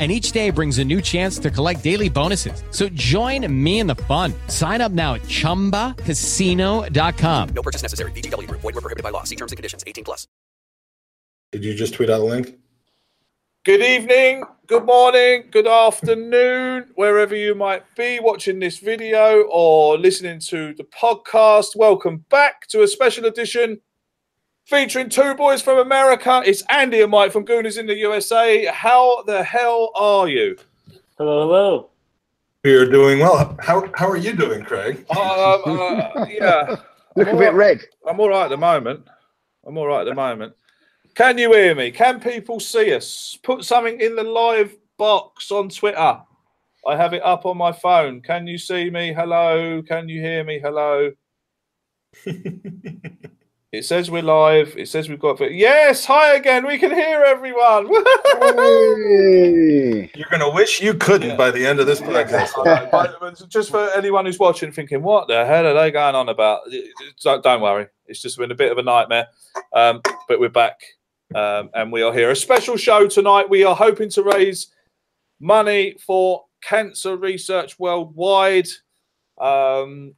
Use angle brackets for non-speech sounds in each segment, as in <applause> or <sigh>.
and each day brings a new chance to collect daily bonuses. So join me in the fun. Sign up now at ChumbaCasino.com. No purchase necessary. VGW Group. Void were prohibited by law. See terms and conditions. 18 plus. Did you just tweet out a link? Good evening, good morning, good afternoon, wherever you might be watching this video or listening to the podcast. Welcome back to a special edition featuring two boys from America. It's Andy and Mike from Gooners in the USA. How the hell are you? Hello, hello. We are doing well. How, how are you doing, Craig? Um, uh, yeah. <laughs> Look I'm a bit all right- red. I'm all right at the moment. I'm all right at the moment. Can you hear me? Can people see us? Put something in the live box on Twitter. I have it up on my phone. Can you see me? Hello. Can you hear me? Hello. <laughs> it says we're live. It says we've got. Yes. Hi again. We can hear everyone. <laughs> Hey. You're going to wish you couldn't Yeah. by the end of this <laughs> podcast. Alright, just for anyone who's watching, thinking, what the hell are they going on about? Don't, don't worry. It's just been a bit of a nightmare. Um, but we're back um, and we are here. A special show tonight. We are hoping to raise money for cancer research worldwide. Um,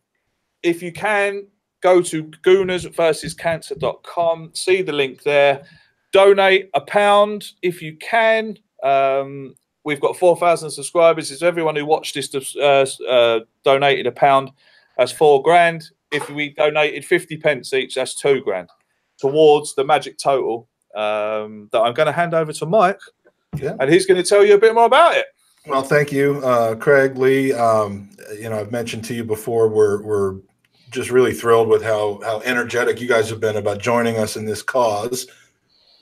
if you can, go to Gooners versus Cancer.com. See the link there. Donate a pound if you can. Um, we've got 4,000 subscribers. It's everyone who watched this uh, uh, donated a pound. That's four grand. If we donated 50 pence each, that's two grand towards the magic total um, that I'm going to hand over to Mike. Yeah. And he's going to tell you a bit more about it. Well, thank you, uh, Craig Lee. Um, you know, I've mentioned to you before, we're, we're just really thrilled with how, how energetic you guys have been about joining us in this cause.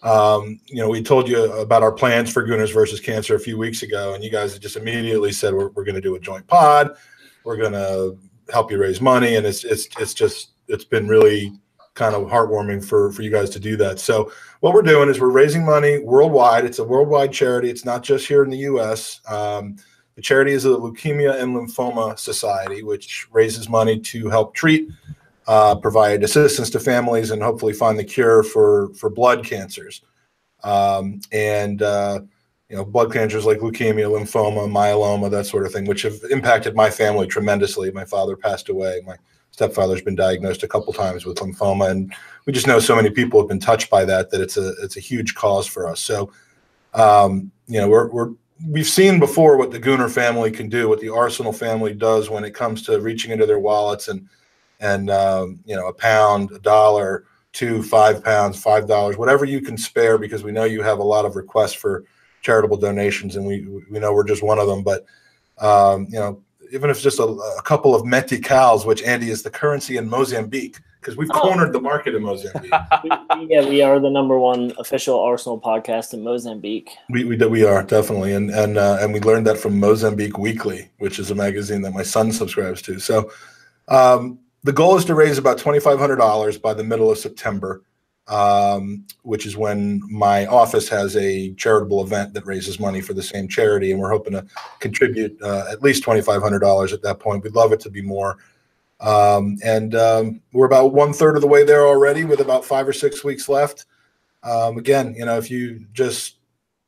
Um, you know, we told you about our plans for Gooners versus Cancer a few weeks ago, and you guys just immediately said we're, we're going to do a joint pod. We're going to help you raise money, and it's it's it's just it's been really kind of heartwarming for for you guys to do that. So what we're doing is we're raising money worldwide. It's a worldwide charity. It's not just here in the U.S. Um, the charity is the Leukemia and Lymphoma Society, which raises money to help treat, uh, provide assistance to families, and hopefully find the cure for for blood cancers. Um, and uh, you know, blood cancers like leukemia, lymphoma, myeloma, that sort of thing, which have impacted my family tremendously. My father passed away. My stepfather's been diagnosed a couple times with lymphoma, and we just know so many people have been touched by that that it's a it's a huge cause for us. So, um, you know, we're we're we've seen before what the Gooner family can do, what the Arsenal family does when it comes to reaching into their wallets and and um, you know a pound, a dollar, two, five pounds, five dollars, whatever you can spare, because we know you have a lot of requests for charitable donations, and we we know we're just one of them. But um, you know, even if it's just a, a couple of meticals, which Andy is the currency in Mozambique, because we've Oh. cornered the market in Mozambique. <laughs> Yeah, we are the number one official Arsenal podcast in Mozambique. We we, we are definitely, and and uh, and we learned that from Mozambique Weekly, which is a magazine that my son subscribes to. So, um, the goal is to raise about twenty five hundred dollars by the middle of September, um, which is when my office has a charitable event that raises money for the same charity, and we're hoping to contribute uh, at least twenty five hundred dollars at that point. We'd love it to be more. Um, and um, we're about one third of the way there already, with about five or six weeks left. Um, again, you know, if you just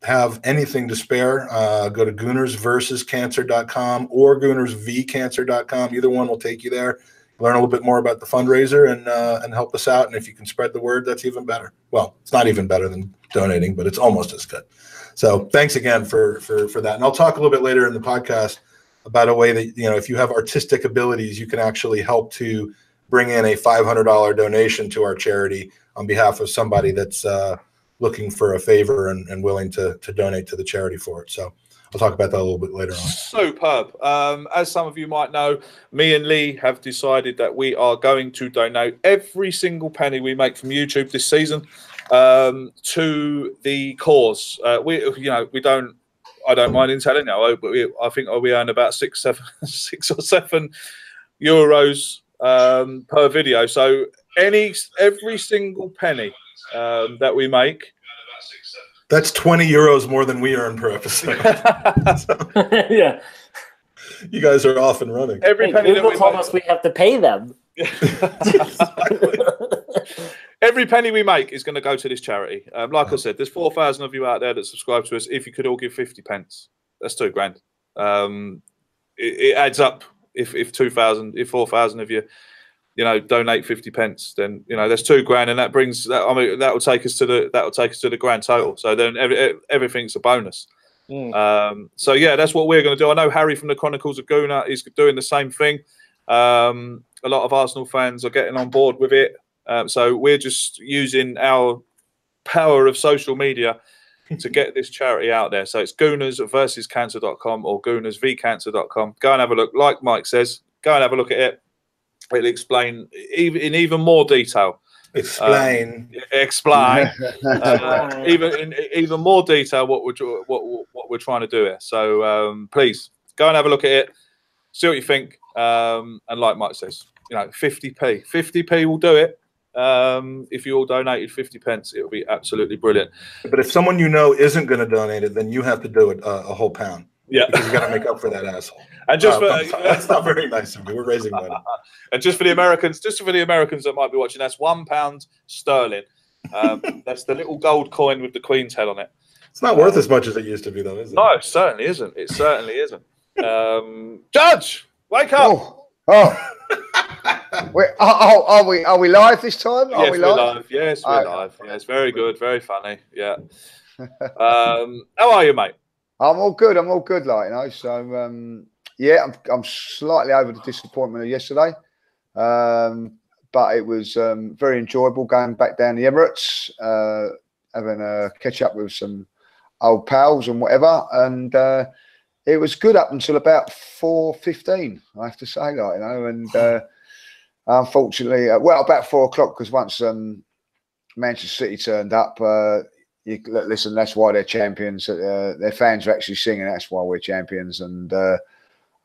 have anything to spare, uh, go to goonersversuscancer.com or goonersvcancer.com. Either one will take you there. Learn a little bit more about the fundraiser and uh, and help us out. And if you can spread the word, that's even better. Well, it's not even better than donating, but it's almost as good. So thanks again for for for that. And I'll talk a little bit later in the podcast about a way that you know if you have artistic abilities, you can actually help to bring in a five hundred dollar donation to our charity on behalf of somebody that's uh, looking for a favor and, and willing to to donate to the charity for it. So I'll talk about that a little bit later on. Superb. Um, as some of you might know, me and Lee have decided that we are going to donate every single penny we make from YouTube this season um, to the cause. Uh, we, you know, we don't. I don't mind in telling you, but we, I think we earn about six, seven, <laughs> six or seven euros um, per video. So any, every single penny um, that we make That's 20 euros more than we earn per episode. So <laughs> <laughs> yeah. you guys are off and running. every Hey, penny that we told make, us we have to pay them. Every penny we make is going to go to this charity. Um, like I said, there's four thousand of you out there that subscribe to us. If you could all give fifty pence, that's two grand. Um, it, it adds up. If if two thousand, if four thousand of you, you know, donate fifty pence, then you know that's two grand, and that brings that. I mean, that will take us to the that will take us to the grand total. So then every, everything's a bonus. Mm. Um, so yeah, that's what we're going to do. I know Harry from the Chronicles of Gooner is doing the same thing. Um, a lot of Arsenal fans are getting on board with it. Um, so we're just using our power of social media to get this charity out there. So it's Gooners versus cancer.com or goonersvcancer.com. Go and have a look. Like Mike says, go and have a look at it. It'll explain even in even more detail. Explain. Explain <laughs> uh, even in even more detail what we're what what we're trying to do here. So um, please go and have a look at it, see what you think, um, and like Mike says, you know, 50p, 50p will do it. Um, if you all donated 50 pence, it will be absolutely brilliant. but if someone you know isn't going to donate it, then you have to do it uh, a whole pound Yeah, because you got to make up for that asshole. and just Uh, for but that's not very nice of me. We're raising money. <laughs> and just for the Americans, just for the Americans that might be watching, that's one pound sterling. Um, <laughs> that's the little gold coin with the Queen's head on it. It's not worth as much as it used to be, though, is it? No, it certainly isn't. It certainly isn't. Um, Judge, wake up. Oh, oh. <laughs> <laughs> Oh, oh, are we are we live this time? Are yes, we we're live? live. Yes, we're Okay. live. Yes, very good, very funny. Yeah. <laughs> Um, how are you, mate? I'm all good. I'm all good, like you know. So um, yeah, I'm I'm slightly over the disappointment of yesterday, um, but it was um, very enjoyable going back down the Emirates, uh, having a catch up with some old pals and whatever, and uh, it was good up until about four fifteen. I have to say, like you know, and uh, unfortunately, uh, well, about four o'clock because once um, Manchester City turned up. Uh, you listen. That's why they're champions. Uh, their fans are actually singing. That's why we're champions. And uh,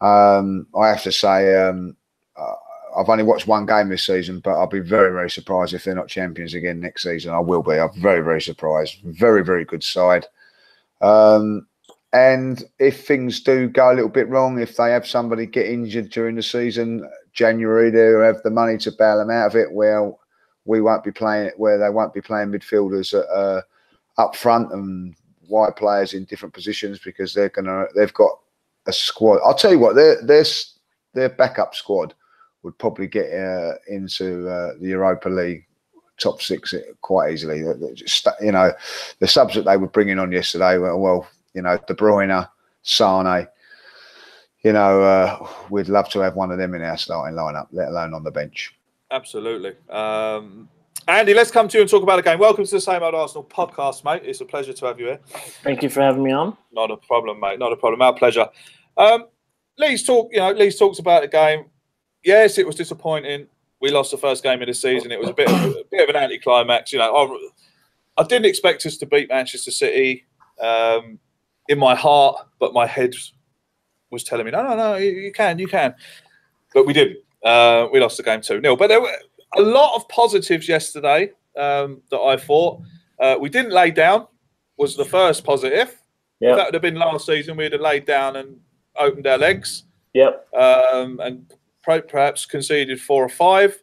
um, I have to say, um, uh, I've only watched one game this season, but I'll be very, very surprised if they're not champions again next season. I will be. I'm very, very surprised. Very, very good side. Um, and if things do go a little bit wrong, if they have somebody get injured during the season, January, they'll have the money to bail them out of it. Well, we won't be playing where they won't be playing midfielders at, uh, up front and wide players in different positions because they're gonna they've got a squad. I'll tell you what, their their their backup squad would probably get uh, into uh, the Europa League top six quite easily. Just, you know, the subs that they were bringing on yesterday were well, you know, De Bruyne, Sane. You know, uh, we'd love to have one of them in our starting lineup, let alone on the bench. Absolutely. Um, Andy, let's come to you and talk about the game. Welcome to the Same Old Arsenal podcast, mate. It's a pleasure to have you here. Thank you for having me on. Not a problem, mate. Not a problem. Our pleasure. Um, Lee's talk. You know, Lee's talks about the game. Yes, it was disappointing. We lost the first game of the season. It was a bit, of, a bit of an anticlimax. You know, I, I didn't expect us to beat Manchester City um, in my heart, but my head was telling me, no, no, no, you, you can, you can. But we didn't. Uh, we lost the game 2 0. But there were a lot of positives yesterday um, that I thought. Uh, we didn't lay down, was the first positive. If that would have been last season, we'd have laid down and opened our legs Yep. um, and pro- perhaps conceded four or five.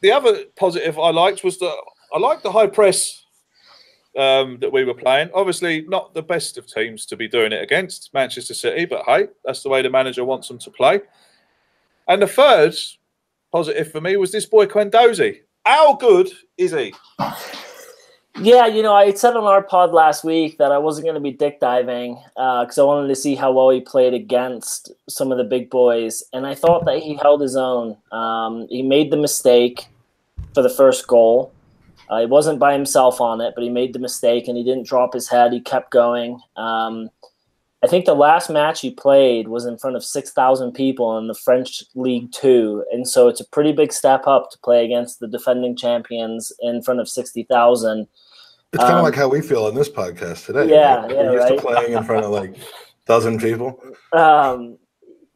The other positive I liked was that I liked the high press um, that we were playing. Obviously, not the best of teams to be doing it against Manchester City, but hey, that's the way the manager wants them to play. And the third positive for me was this boy Guendouzi. How good is he? Yeah, you know, I said on our pod last week that I wasn't going to be dick diving because I wanted to see how well he played against some of the big boys, and I thought that he held his own. Um, he made the mistake for the first goal. Uh, he wasn't by himself on it, but he made the mistake and he didn't drop his head. He kept going. Um, I think the last match he played was in front of 6,000 people in the French League Two. And so it's a pretty big step up to play against the defending champions in front of 60,000. It's kind of Um, like how we feel on this podcast today. Yeah, right? yeah, We're used right. to playing in front of like dozen people. <laughs> um,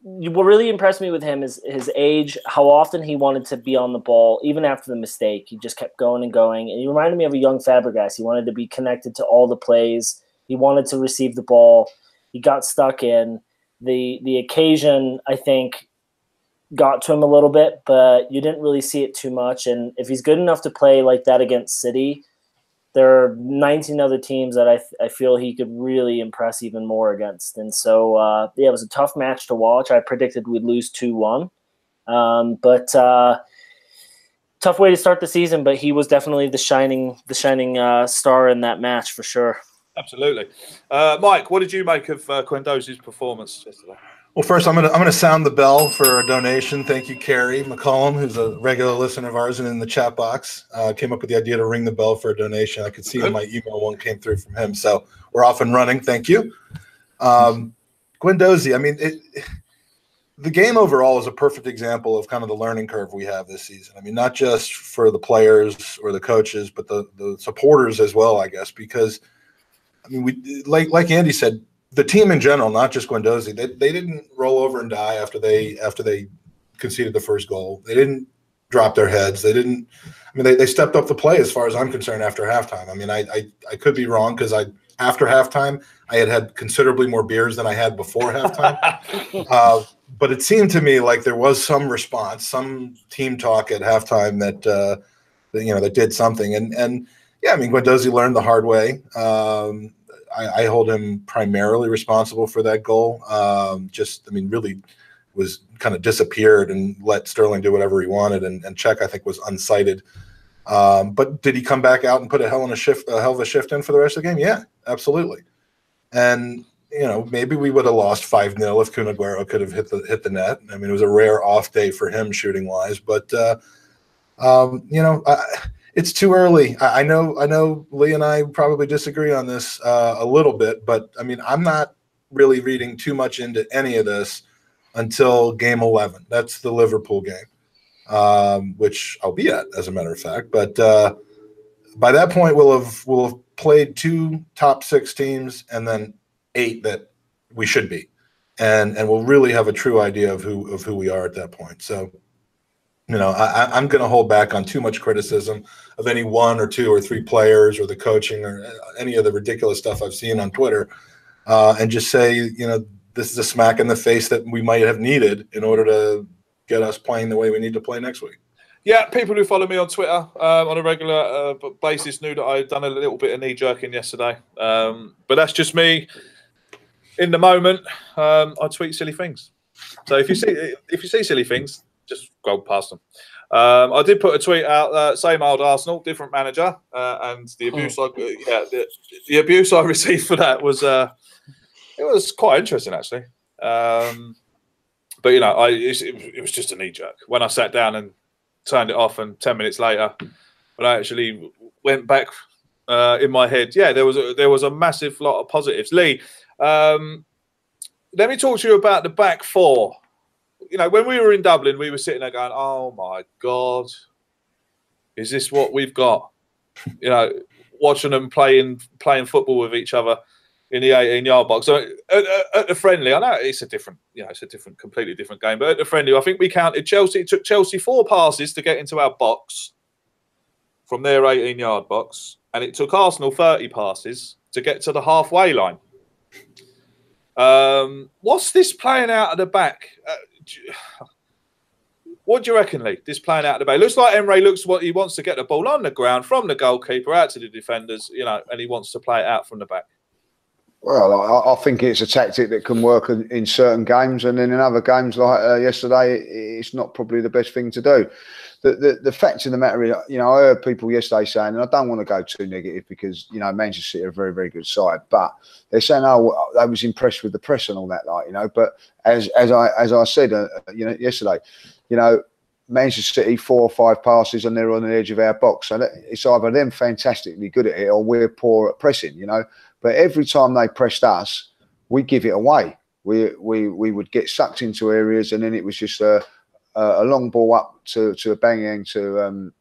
what really impressed me with him is his age, how often he wanted to be on the ball, even after the mistake. He just kept going and going. And he reminded me of a young Fabregas. He wanted to be connected to all the plays. He wanted to receive the ball. He got stuck in. The the occasion, I think, got to him a little bit, but you didn't really see it too much. And if he's good enough to play like that against City, there are 19 other teams that I, I feel he could really impress even more against. And so, uh, yeah, it was a tough match to watch. I predicted we'd lose 2 1. Um, but uh, tough way to start the season, but he was definitely the shining the shining uh, star in that match for sure. Absolutely. Uh, Mike, what did you make of uh, performance yesterday? Well, first I'm gonna I'm gonna sound the bell for a donation. Thank you, Carrie McCollum, who's a regular listener of ours and in the chat box. Uh, came up with the idea to ring the bell for a donation. I could see in my email one came through from him, so we're off and running. Thank you, um, Guendouzi. I mean, it, the game overall is a perfect example of kind of the learning curve we have this season. I mean, not just for the players or the coaches, but the the supporters as well, I guess, because I mean, we like like Andy said, the team in general, not just Guendouzi, they, they didn't roll over and die after they after they conceded the first goal. They didn't drop their heads. They didn't. I mean, they, they stepped up the play as far as I'm concerned after halftime. I mean, I I, I could be wrong because I after halftime I had had considerably more beers than I had before halftime. <laughs> uh, but it seemed to me like there was some response, some team talk at halftime that, uh, that you know that did something. And and yeah, I mean, Guendouzi learned the hard way. Um, I, I hold him primarily responsible for that goal. Um, just, I mean, really was kind of disappeared and let Sterling do whatever he wanted. And, and I think, was unsighted. Um, but did he come back out and put a hell in a shift, a hell of a shift in for the rest of the game? Yeah, absolutely. And you know, maybe we would have lost five 0 if Kun Aguero could have hit the hit the net. I mean, it was a rare off day for him shooting wise, but uh, um, you know, I, it's too early. I, I know, I know. Lee and I probably disagree on this uh, a little bit, but I mean, I'm not really reading too much into any of this until game 11. That's the Liverpool game, um, which I'll be at, as a matter of fact. But uh, by that point, we'll have we'll have played two top six teams and then eight that we should be, and and we'll really have a true idea of who of who we are at that point. So you know, I, I'm going to hold back on too much criticism of any one or two or three players or the coaching or uh, any of the ridiculous stuff I've seen on Twitter, uh, and just say, you know, this is a smack in the face that we might have needed in order to get us playing the way we need to play next week. Yeah, people who follow me on Twitter um, on a regular uh, basis knew that I'd done a little bit of knee jerking yesterday. Um, but that's just me. In the moment, um, I tweet silly things. So if you see <laughs> if you see silly things, go past them. Um, I did put a tweet out. Uh, same old Arsenal, different manager, uh, and the abuse. I, yeah, the, the abuse I <laughs> received for that was uh, it was quite interesting actually. Um, but you know, I it, it was just a knee jerk when I sat down and turned it off, and ten minutes later, when I actually went back uh, in my head, yeah, there was a, there was a massive lot of positives. Lee, um, let me talk to you about the back four. You know, when we were in Dublin, we were sitting there going, "Oh my god, is this what we've got?" You know, watching them playing playing football with each other in the 18 yard box. So at, at, the friendly, I know it's a different, you know, it's a different, completely different game. But at the friendly, I think we counted Chelsea. It took Chelsea four passes to get into our box from their 18 yard box, and it took Arsenal 30 passes to get to the halfway line. Um, what's this playing out at the back? Uh, what do you reckon, Lee? This playing out of the bay looks like Emery looks what he wants to get the ball on the ground from the goalkeeper out to the defenders, you know, and he wants to play it out from the back. Well, I, I think it's a tactic that can work in, in certain games, and then in other games like uh, yesterday, it, it's not probably the best thing to do. The, the the fact of the matter is, you know, I heard people yesterday saying, and I don't want to go too negative because you know Manchester City are a very very good side, but they're saying, oh, I was impressed with the press and all that, like you know. But as as I as I said, uh, you know, yesterday, you know, Manchester City four or five passes and they're on the edge of our box. So it's either them fantastically good at it or we're poor at pressing, you know. But every time they pressed us, we give it away. We we we would get sucked into areas and then it was just a a long ball up to to a banging to um,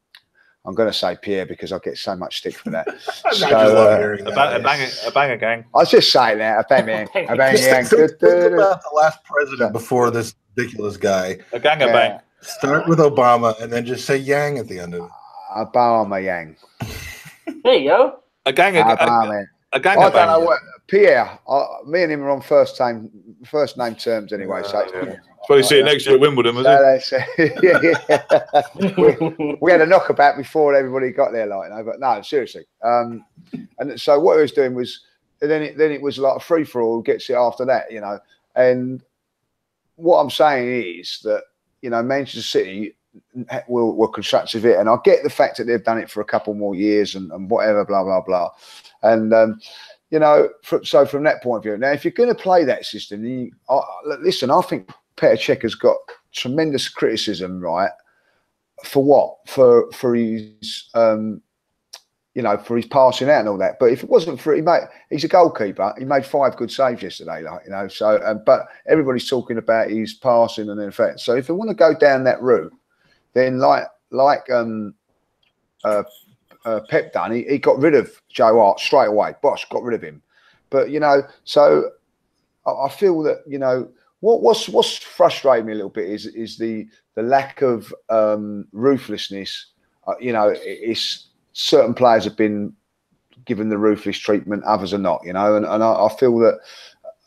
I'm going to say Pierre because I get so much stick for that. <laughs> so, uh, A, ba- a banger, a banger gang. I was just saying that. A bang, bang, a bang, <laughs> Think bang. think about the last president before this ridiculous guy. A ganger Yeah. bang. Start with Obama and then just say Yang at the end of it. Obama Yang. <laughs> There you go. A ganger, a, Obama. a I ganger don't bang. know what Pierre. I, me and him are on first name, first name terms anyway. So Yeah. Probably see it next year at Wimbledon, was it? <laughs> yeah, yeah. <laughs> we, we had a knockabout before everybody got there, like, you know, but no, seriously. Um, and so what I was doing was, and then it, then it was like a free for all. Gets it after that, you know? And what I'm saying is that you know Manchester City will will constructive it, and I get the fact that they've done it for a couple more years and, and whatever, blah blah blah, and. Um, you know, so from that point of view, now if you're going to play that system, you, I, listen, I think Petr Cech has got tremendous criticism, right? For what? For for his, um, you know, for his passing out and all that. But if it wasn't for he made, he's a goalkeeper. He made five good saves yesterday, like you know. So, um, but everybody's talking about his passing and in effect. So if they want to go down that route, then like like um, uh, uh, Pep done, he, he got rid of Joe Hart straight away. Bosh got rid of him. But you know, so I, I feel that you know what what's what's frustrating me a little bit is is the the lack of um, ruthlessness. Uh, you know, it, it's certain players have been given the ruthless treatment, others are not. You know, and, and I, I feel that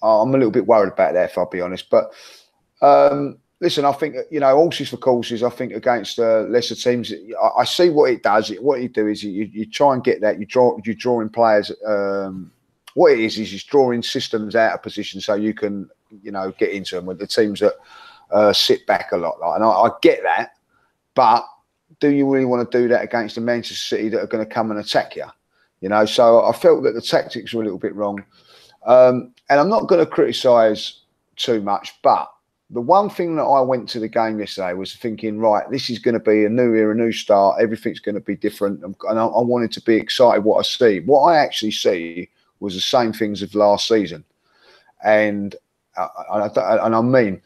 I'm a little bit worried about that, if I'll be honest. But um, listen, I think you know horses for courses. I think against uh, lesser teams, I, I see what it does. What you do is you, you try and get that. You draw you drawing players. Um, what it is is it's drawing systems out of position so you can you know get into them with the teams that uh, sit back a lot. Like, and I, I get that, but do you really want to do that against the Manchester City that are going to come and attack you? You know, so I felt that the tactics were a little bit wrong. Um, and I'm not going to criticise too much, but the one thing that I went to the game yesterday was thinking, right, this is going to be a new year, a new start. Everything's going to be different, and I, I wanted to be excited what I see. What I actually see was the same things of last season, and and I, and I mean.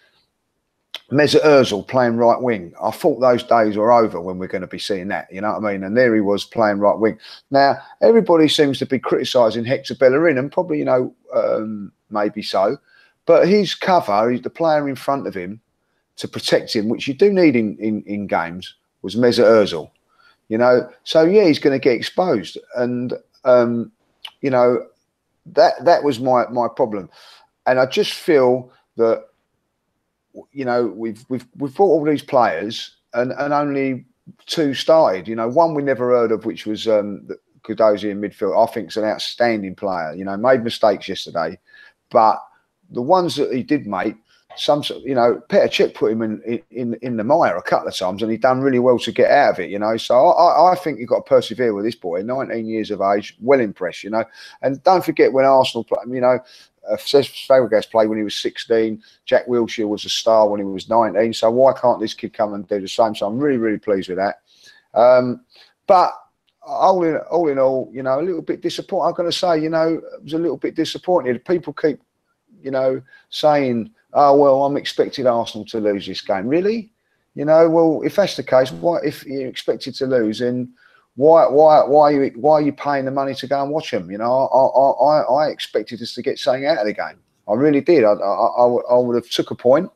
Mesut Ozil playing right wing. I thought those days were over when we're going to be seeing that. You know what I mean? And there he was playing right wing. Now everybody seems to be criticising Hector Bellerin, and probably you know um, maybe so. But his cover, the player in front of him to protect him, which you do need in, in, in games, was Mesut Ozil. You know, so yeah, he's going to get exposed, and um, you know that that was my my problem, and I just feel that you know we've we've we've brought all these players, and and only two started. You know, one we never heard of, which was um, in midfield. I think is an outstanding player. You know, made mistakes yesterday, but the ones that he did make, some you know, Petr Cech put him in, in in the mire a couple of times, and he done really well to get out of it. You know, so I, I think you've got to persevere with this boy, 19 years of age, well impressed. You know, and don't forget when Arsenal you know. Uh, Fabregas played when he was 16. Jack Wilshere was a star when he was 19. So why can't this kid come and do the same? So I'm really, really pleased with that. Um, but all in all, in all, you know, a little bit disappointed. I'm going to say, you know, I was a little bit disappointed. People keep, you know, saying, "Oh well, I'm expected Arsenal to lose this game." Really? You know, well, if that's the case, what if you're expected to lose, then why why why are you why are you paying the money to go and watch them? You know, I I I, I expected us to get something out of the game. I really did. I I, I, would- I would have took a point,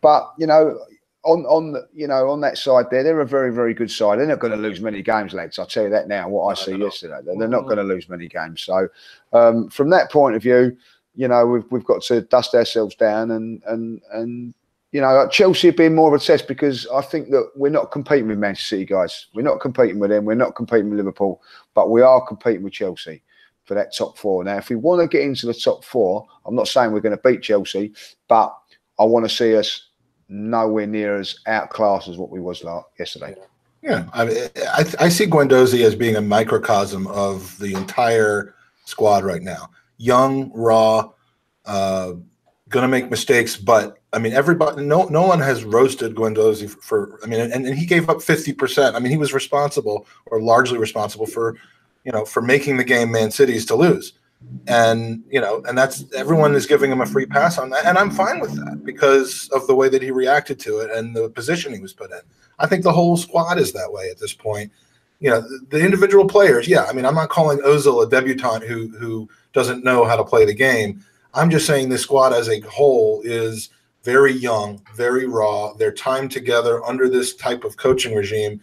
but you know. On, on the, you know on that side there they're a very very good side they're not going to lose many games lads I'll tell you that now what I see yesterday they're, they're not going to lose many games so um, from that point of view you know we've we've got to dust ourselves down and and and you know, Chelsea been more of a test because I think that we're not competing with Manchester City guys. We're not competing with them. We're not competing with Liverpool, but we are competing with Chelsea for that top four. Now, if we want to get into the top four, I'm not saying we're going to beat Chelsea, but I want to see us nowhere near as outclassed as what we was like yesterday. Yeah, I, mean, I, I see Guendouzi as being a microcosm of the entire squad right now. Young, raw, uh, going to make mistakes, but I mean, everybody, no, no one has roasted Guendouzi for, for I mean, and, and he gave up fifty percent. I mean, he was responsible or largely responsible for, you know, for making the game Man City's to lose, and you know, and that's everyone is giving him a free pass on that, and I'm fine with that because of the way that he reacted to it and the position he was put in. I think the whole squad is that way at this point. You know, the, the individual players, yeah. I mean, I'm not calling Ozil a debutant who who doesn't know how to play the game. I'm just saying the squad as a whole is very young, very raw. Their time together under this type of coaching regime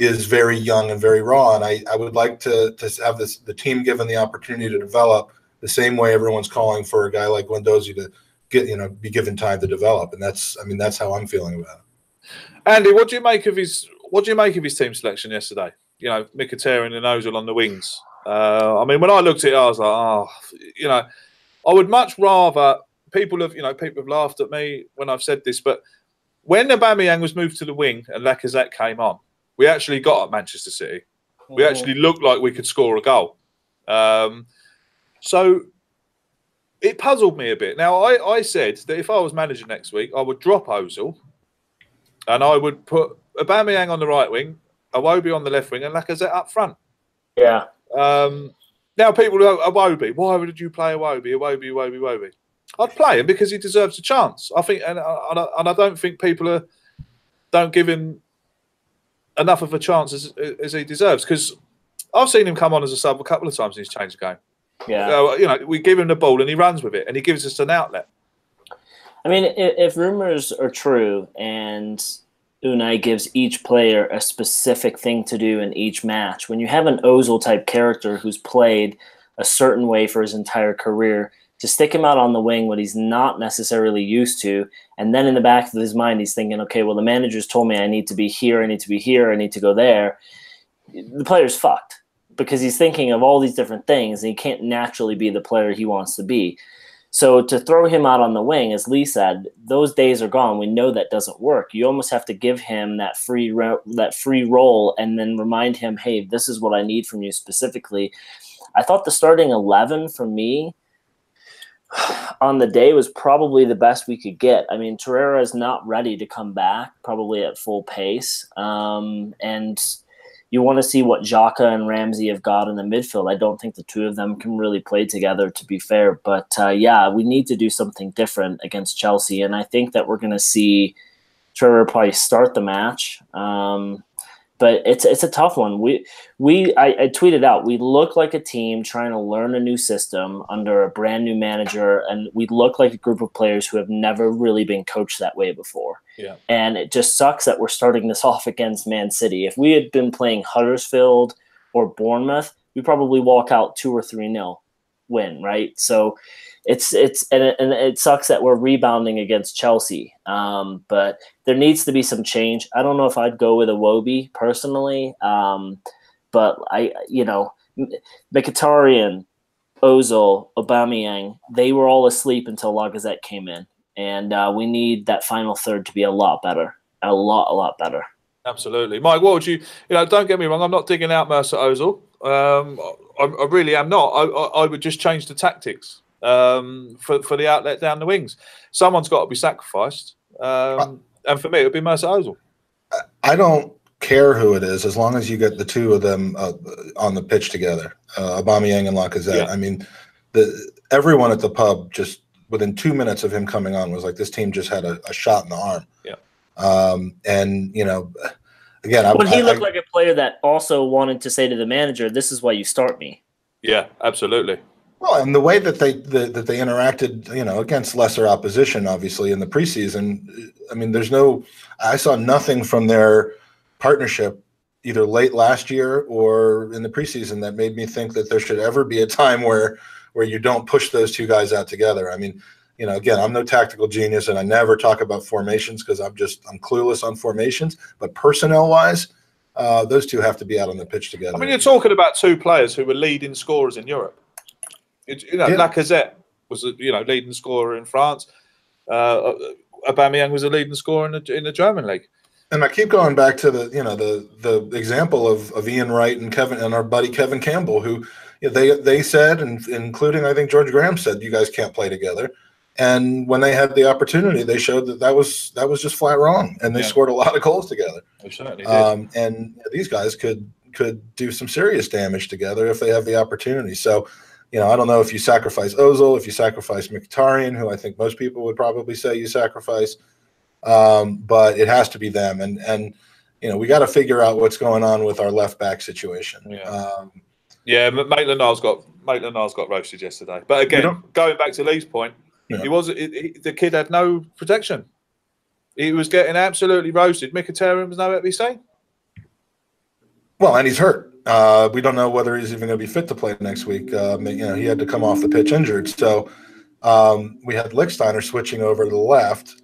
is very young and very raw. And I, I would like to, to have this the team given the opportunity to develop the same way everyone's calling for a guy like Guendouzi to get, you know, be given time to develop. And that's, I mean, that's how I'm feeling about it. Andy, what do you make of his what do you make of his team selection yesterday? You know, Mkhitaryan and Ozil on the wings. Uh, I mean, when I looked at it, I was like, oh, you know, I would much rather people have, you know, people have laughed at me when I've said this, but when Aubameyang was moved to the wing and Lacazette came on, we actually got at Manchester City. We Mhm. actually looked like we could score a goal. Um, so it puzzled me a bit. Now, I, I said that if I was manager next week, I would drop Ozil and I would put Aubameyang on the right wing, Iwobi on the left wing, and Lacazette up front. Yeah. Um, now people who go, Iwobi, why would you play Iwobi, Iwobi, Iwobi, Iwobi? I'd play him because he deserves a chance. I think, and, and, I- and I don't think people are don't give him enough of a chance as, as he deserves. Because I've seen him come on as a sub a couple of times and he's changed the game. Yeah. Uh, you know, we give him the ball and he runs with it, and he gives us an outlet. I mean, if, if rumors are true and Unai gives each player a specific thing to do in each match, when you have an Ozil type character who's played a certain way for his entire career, to stick him out on the wing what he's not necessarily used to, and then in the back of his mind he's thinking, okay, well the manager's told me I need to be here, I need to be here, I need to go there. The player's fucked because he's thinking of all these different things and he can't naturally be the player he wants to be. So to throw him out on the wing, as Lee said, those days are gone. We know that doesn't work. You almost have to give him that free that free role, and then remind him, "Hey, this is what I need from you specifically." I thought the starting eleven for me on the day was probably the best we could get. I mean, Torreira is not ready to come back, probably at full pace, um, and you want to see what Xhaka and Ramsey have got in the midfield. I don't think the two of them can really play together, to be fair. But uh, yeah, we need to do something different against Chelsea, and I think that we're going to see Trevor probably start the match. Um, but it's it's a tough one. We we I, I tweeted out we look like a team trying to learn a new system under a brand new manager, and we look like a group of players who have never really been coached that way before. Yeah. And it just sucks that we're starting this <laughs> off against Man City. If we had been playing Huddersfield or Bournemouth, we probably walk out two or three nil win, right? So it's it's and it, and it sucks that we're rebounding against Chelsea. Um, but there needs to be some change. I don't know if I'd go with Iwobi personally, um, but I you know Mkhitaryan, Ozil, Aubameyang, they were all asleep until Lacazette came in, and uh, we need that final third to be a lot better, a lot a lot better. Absolutely, Mike. What would you? You know, don't get me wrong. I'm not digging out Mesut Ozil. Um, I, I really am not. I, I, I would just change the tactics um, for for the outlet down the wings. Someone's got to be sacrificed, um, and for me, it would be Mesut Ozil. I don't care who it is as long as you get the two of them uh, on the pitch together, uh, Aubameyang and Lacazette. Yeah. I mean, the everyone at the pub just within two minutes of him coming on was like, this team just had a, a shot in the arm. Yeah. Um, and you know, again, I, But he I- looked I- like a player that also wanted to say to the manager, "This is why you start me." Yeah, absolutely. Well, and the way that they the, that they interacted, you know, against lesser opposition, obviously in the preseason. I mean, there's no, I saw nothing from their partnership either late last year or in the preseason that made me think that there should ever be a time where where you don't push those two guys out together. I mean, you know, again, I'm no tactical genius, and I never talk about formations because I'm just I'm clueless on formations. But personnel wise, uh, those two have to be out on the pitch together. I mean, you're talking about two players who were leading scorers in Europe. It, you know, Yeah. Lacazette was a you know leading scorer in France. Uh, Aubameyang was a leading scorer in the, in the German league. And I keep going back to the you know the the example of, of Ian Wright and Kevin and our buddy Kevin Campbell, who they they said, and including I think George Graham said, you guys can't play together. And when they had the opportunity, they showed that that was that was just flat wrong, and they Yeah. scored a lot of goals together. They certainly did. Um, and these guys could could do some serious damage together if they have the opportunity. So, you know, I don't know if you sacrifice Ozil, if you sacrifice Mkhitaryan, who I think most people would probably say you sacrifice, um, but it has to be them. And and you know, we got to figure out what's going on with our left back situation. Yeah. Um, Yeah, Maitland Niles got Maitland Niles got roasted yesterday. But again, going back to Lee's point, Yeah. he was he, he- the kid had no protection. He was getting absolutely roasted. Mkhitaryan was nowhere to be seen. Well, and he's hurt. Uh, we don't know whether he's even going to be fit to play next week. Uh, you know, he had to come off the pitch injured. So um, we had Lichtsteiner switching over to the left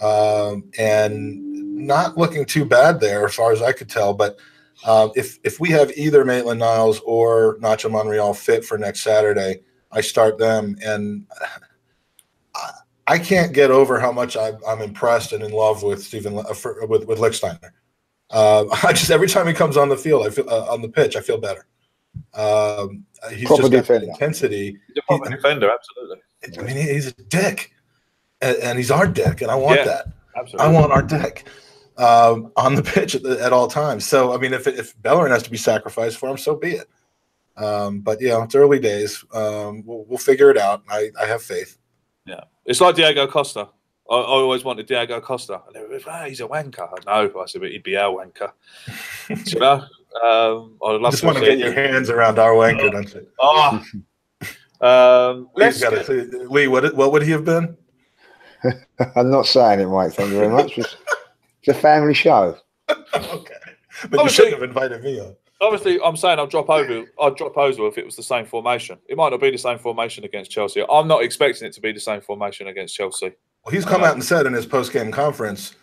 um, and not looking too bad there, as far as I could tell. But um, if if we have either Maitland Niles or Nacho Monreal fit for next Saturday, I start them. And <sighs> I, I can't get over how much I, I'm impressed and in love with Stephen Le- for, with with Lichtsteiner. Uh, <laughs> I just every time he comes on the field, I feel uh, on the pitch, I feel better. Um, he's Proper just got that intensity. He's a proper defender, absolutely. I mean, he's a dick, and, and he's our dick, and I want Yeah. that. Absolutely. I want our dick um, on the <laughs> pitch at, the, at all times. So, I mean, if if Bellerin has to be sacrificed for him, so be it. Um, but yeah, it's early days. Um, we'll, we'll figure it out. I, I have faith. Yeah, it's like Diego Costa. I, I always wanted Diego Costa. And they were, ah, he's a wanker. No, I said, but he'd be our wanker. <laughs> you know, um, I'd love Just to want to see get your hands around our wanker, don't you? Oh. <laughs> um, let's get- it. Lee, what what would he have been? I'm not saying it, Mike. Thank you very much. It's, it's a family show. okay, but you Obviously- shouldn't have invited me on. obviously, I'm saying I'll drop over. I'd drop Ozil if it was the same formation. It might not be the same formation against Chelsea. I'm not expecting it to be the same formation against Chelsea. Well, he's come out and said in his post game conference,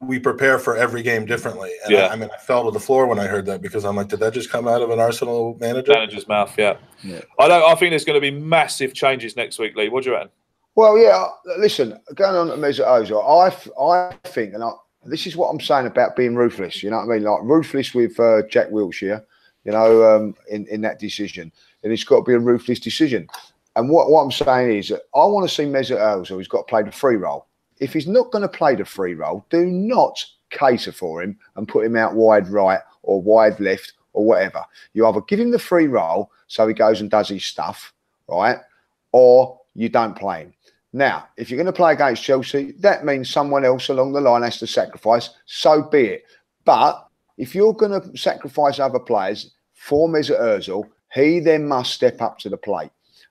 we prepare for every game differently. And Yeah. I, I mean, I fell to the floor when I heard that because I'm like, did that just come out of an Arsenal manager? Manager's mouth, yeah. Yeah. I don't. I think there's going to be massive changes next week, Lee. What do you reckon? Well, yeah. Listen, going on to Mesut Ozil, I, I think, and I, this is what I'm saying about being ruthless. You know what I mean? Like ruthless with uh, Jack Wilshere. You know, um, in in that decision, and it's got to be a ruthless decision. And what, what I'm saying is, I want to see Mesut Ozil. He's got to play the free role. If he's not going to play the free role, do not cater for him and put him out wide right or wide left or whatever. You either give him the free role so he goes and does his stuff, right, or you don't play him. Now, if you're going to play against Chelsea, that means someone else along the line has to sacrifice. So be it. But if you're going to sacrifice other players for Mesut Ozil, he then must step up to the plate,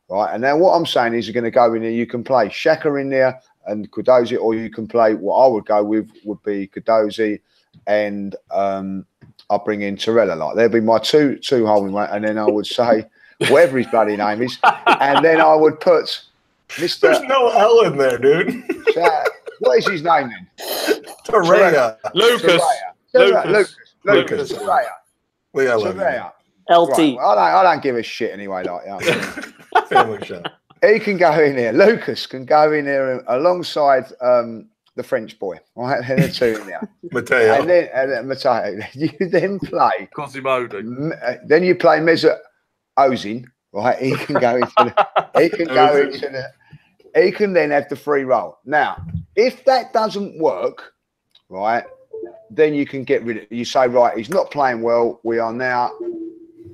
right? And now what I'm saying is, you're going to go in there. You can play Xhaka in there and Kudozi, or you can play what I would go with would be Kudozi and um, I'll bring in Torella. Like there'd be my two two holding and then I would say whatever his bloody name is, <laughs> and then I would put Mr. There's no L in there, dude. Sa- what is his name then? Torreya. Lucas. Torreira. Lucas. Lucas. Lucas. Torreira. Lee, I love LT. Right, well, I, don't, I don't give a shit anyway. Like that. you. Family <laughs> show. he can go in there. Lucas can go in there alongside um, the French boy. Right, and the two in there, Mateo. and then and then Matteo. <laughs> You then play. Quasimodo. Uh, Then you play Mesut Ozil. Right, he can go into the. He can go Ozil. into the. He can then have the free role. Now, if that doesn't work, right, then you can get rid of. You say, right, he's not playing well. We are now.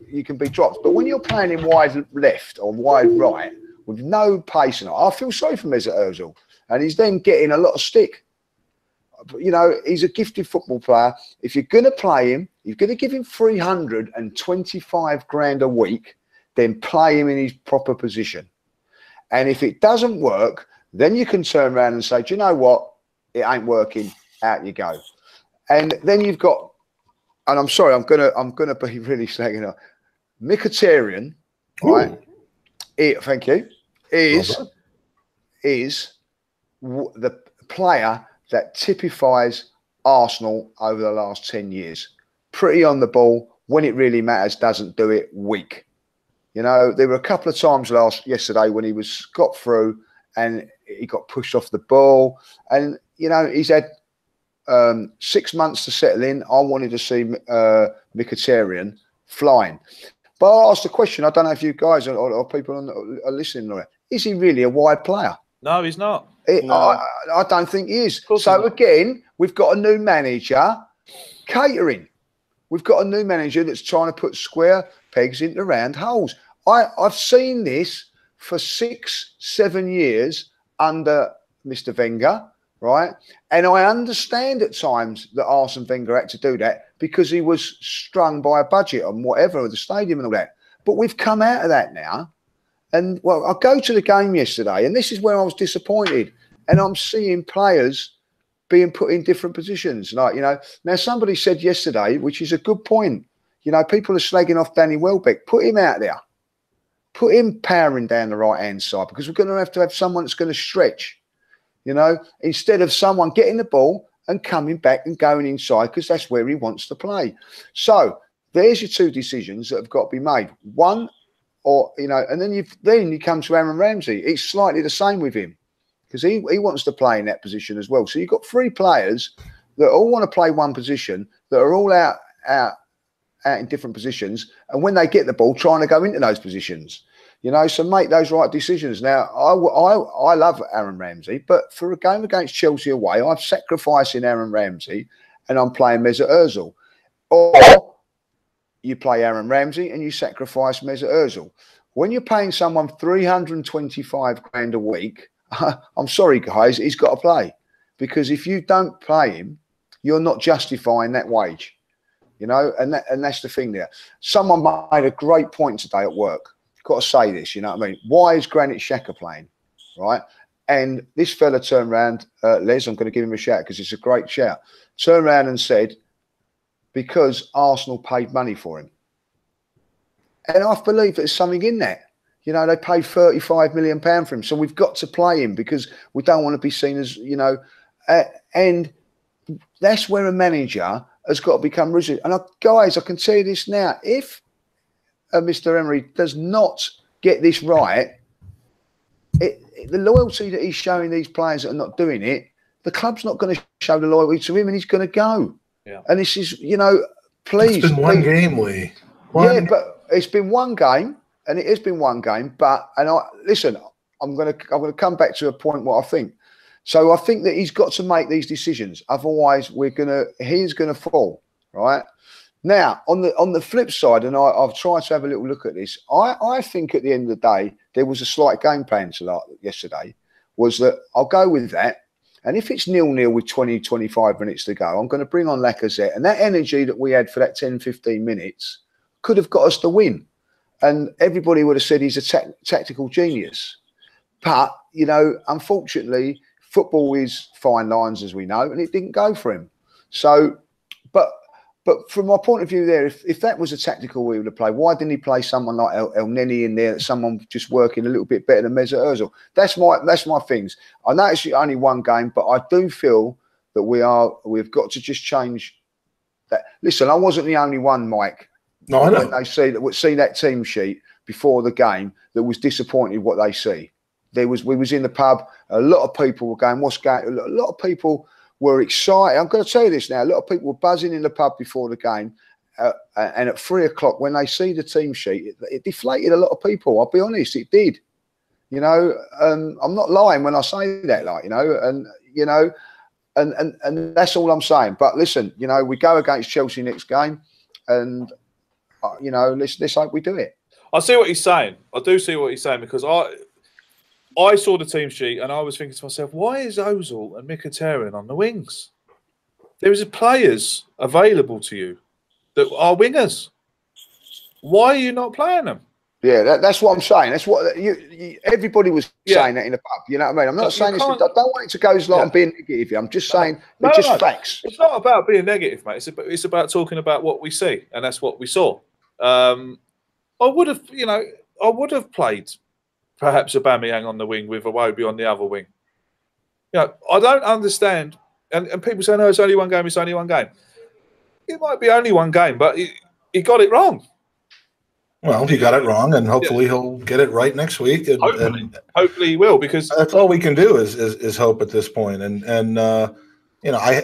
You can be dropped. But when you're playing in wide left or wide right with no pace, and I feel sorry for Mesut Ozil, and he's then getting a lot of stick. You know, he's a gifted football player. If you're going to play him, you're going to give him 325 grand a week, then play him in his proper position. And if it doesn't work, then you can turn around and say, do you know what? It ain't working. Out you go. And then you've got, and I'm sorry, I'm gonna, I'm gonna be <laughs> really slagging up. Mkhitaryan, right? It, thank you. Is Well is w- the player that typifies Arsenal over the last 10 years. Pretty on the ball. When it really matters, doesn't do it. Weak. You know, there were a couple of times last yesterday when he was got through and he got pushed off the ball. And, you know, he's had um, six months to settle in. I wanted to see uh, Mkhitaryan flying. But I asked the question. I don't know if you guys or, or people on, are listening to it. Is he really a wide player? No, he's not. It, No. I, I don't think he is. So again, we've got a new manager catering. We've got a new manager that's trying to put square pegs into round holes. I, I've seen this for six, seven years under Mr. Wenger, right? And I understand at times that Arsene Wenger had to do that because he was strung by a budget and whatever the stadium and all that. But we've come out of that now. And well, I go to the game yesterday, and this is where I was disappointed. And I'm seeing players being put in different positions. Like, you know, now somebody said yesterday, which is a good point, you know, people are slagging off Danny Welbeck. Put him out there. Put him powering down the right hand side because we're going to have to have someone that's going to stretch, you know, instead of someone getting the ball and coming back and going inside because that's where he wants to play. So there's your two decisions that have got to be made. One, or you know, and then you then you come to Aaron Ramsey. It's slightly the same with him because he, he wants to play in that position as well. So you've got three players that all want to play one position that are all out out out in different positions, and when they get the ball, trying to go into those positions. You know, so make those right decisions. Now, I, I, I love Aaron Ramsey, but for a game against Chelsea away, I'm sacrificing Aaron Ramsey and I'm playing Mesut Ozil. Or you play Aaron Ramsey and you sacrifice Mesut Ozil. When you're paying someone 325 grand a week, <laughs> I'm sorry, guys, he's got to play. Because if you don't play him, you're not justifying that wage. You know, and that, and that's the thing there. Someone made a great point today at work. Got to say this, you know what I mean? Why is Granit Xhaka playing? Right? And this fella turned around, uh, Les, I'm going to give him a shout because it's a great shout. Turned around and said, because Arsenal paid money for him. And I believe there's something in that. You know, they paid 35 million pound for him, so we've got to play him because we don't want to be seen as, you know, uh, and that's where a manager has got to become rigid. And I, guys, I can tell you this now: if uh, Mr. Emery does not get this right, it, it- the loyalty that he's showing these players that are not doing it, the club's not going to show the loyalty to him, and he's going to go. Yeah. And this is, you know, please, It's been one please- game, Lee. One yeah, but it's been one game, and it has been one game. But and I listen, I'm gonna I'm gonna come back to a point what I think. So I think that he's got to make these decisions. Otherwise, we're gonna he's gonna fall. Right now, on the on the flip side, and I, I've tried to have a little look at this. I I think at the end of the day, there was a slight game plan to like yesterday. Was that I'll go with that. And if it's nil nil with 20, 25 minutes to go, I'm going to bring on Lacazette. And that energy that we had for that 10, 15 minutes could have got us the win. And everybody would have said he's a ta- tactical genius. But, you know, unfortunately, football is fine lines, as we know, and it didn't go for him. So, but but from my point of view, there, if, if that was a tactical we would have played, why didn't he play someone like El, Elneny in there, someone just working a little bit better than Mesut Ozil? That's my that's my things. I know it's only one game, but I do feel that we are we've got to just change that. Listen, I wasn't the only one, Mike, no, I when know. they see that see that team sheet before the game that was disappointed what they see. There was we was in the pub. A lot of people were going, "What's going?" A lot of people were excited. I'm going to tell you this now. A lot of people were buzzing in the pub before the game, uh, and at three o'clock when they see the team sheet, it, it deflated a lot of people. I'll be honest, it did. You know, um, I'm not lying when I say that. Like you know, and you know, and and and that's all I'm saying. But listen, you know, we go against Chelsea next game, and uh, you know, let's let's hope we do it. I see what he's saying. I do see what he's saying because I I saw the team sheet and I was thinking to myself, why is Ozil and Mkhitaryan on the wings? There is players available to you that are wingers. Why are you not playing them? Yeah, that, that's what I'm saying. That's what you, you, everybody was Yeah. saying that in the pub. You know what I mean? I'm not you saying this. I don't want it to go as like Yeah. I'm being negative. I'm just saying No, it's just no. facts. It's not about being negative, mate. It's about, it's about talking about what we see, and that's what we saw. Um, I would have, you know, I would have played perhaps Aubameyang on the wing with Iwobi on the other wing. You know, I don't understand. And, and people say, no, it's only one game, it's only one game. It might be only one game, but he, he got it wrong. Well, he got it wrong, and hopefully he'll get it right next week. And, Hopefully. and Hopefully he will, because that's all we can do is is, is hope at this point. And and uh, you know, I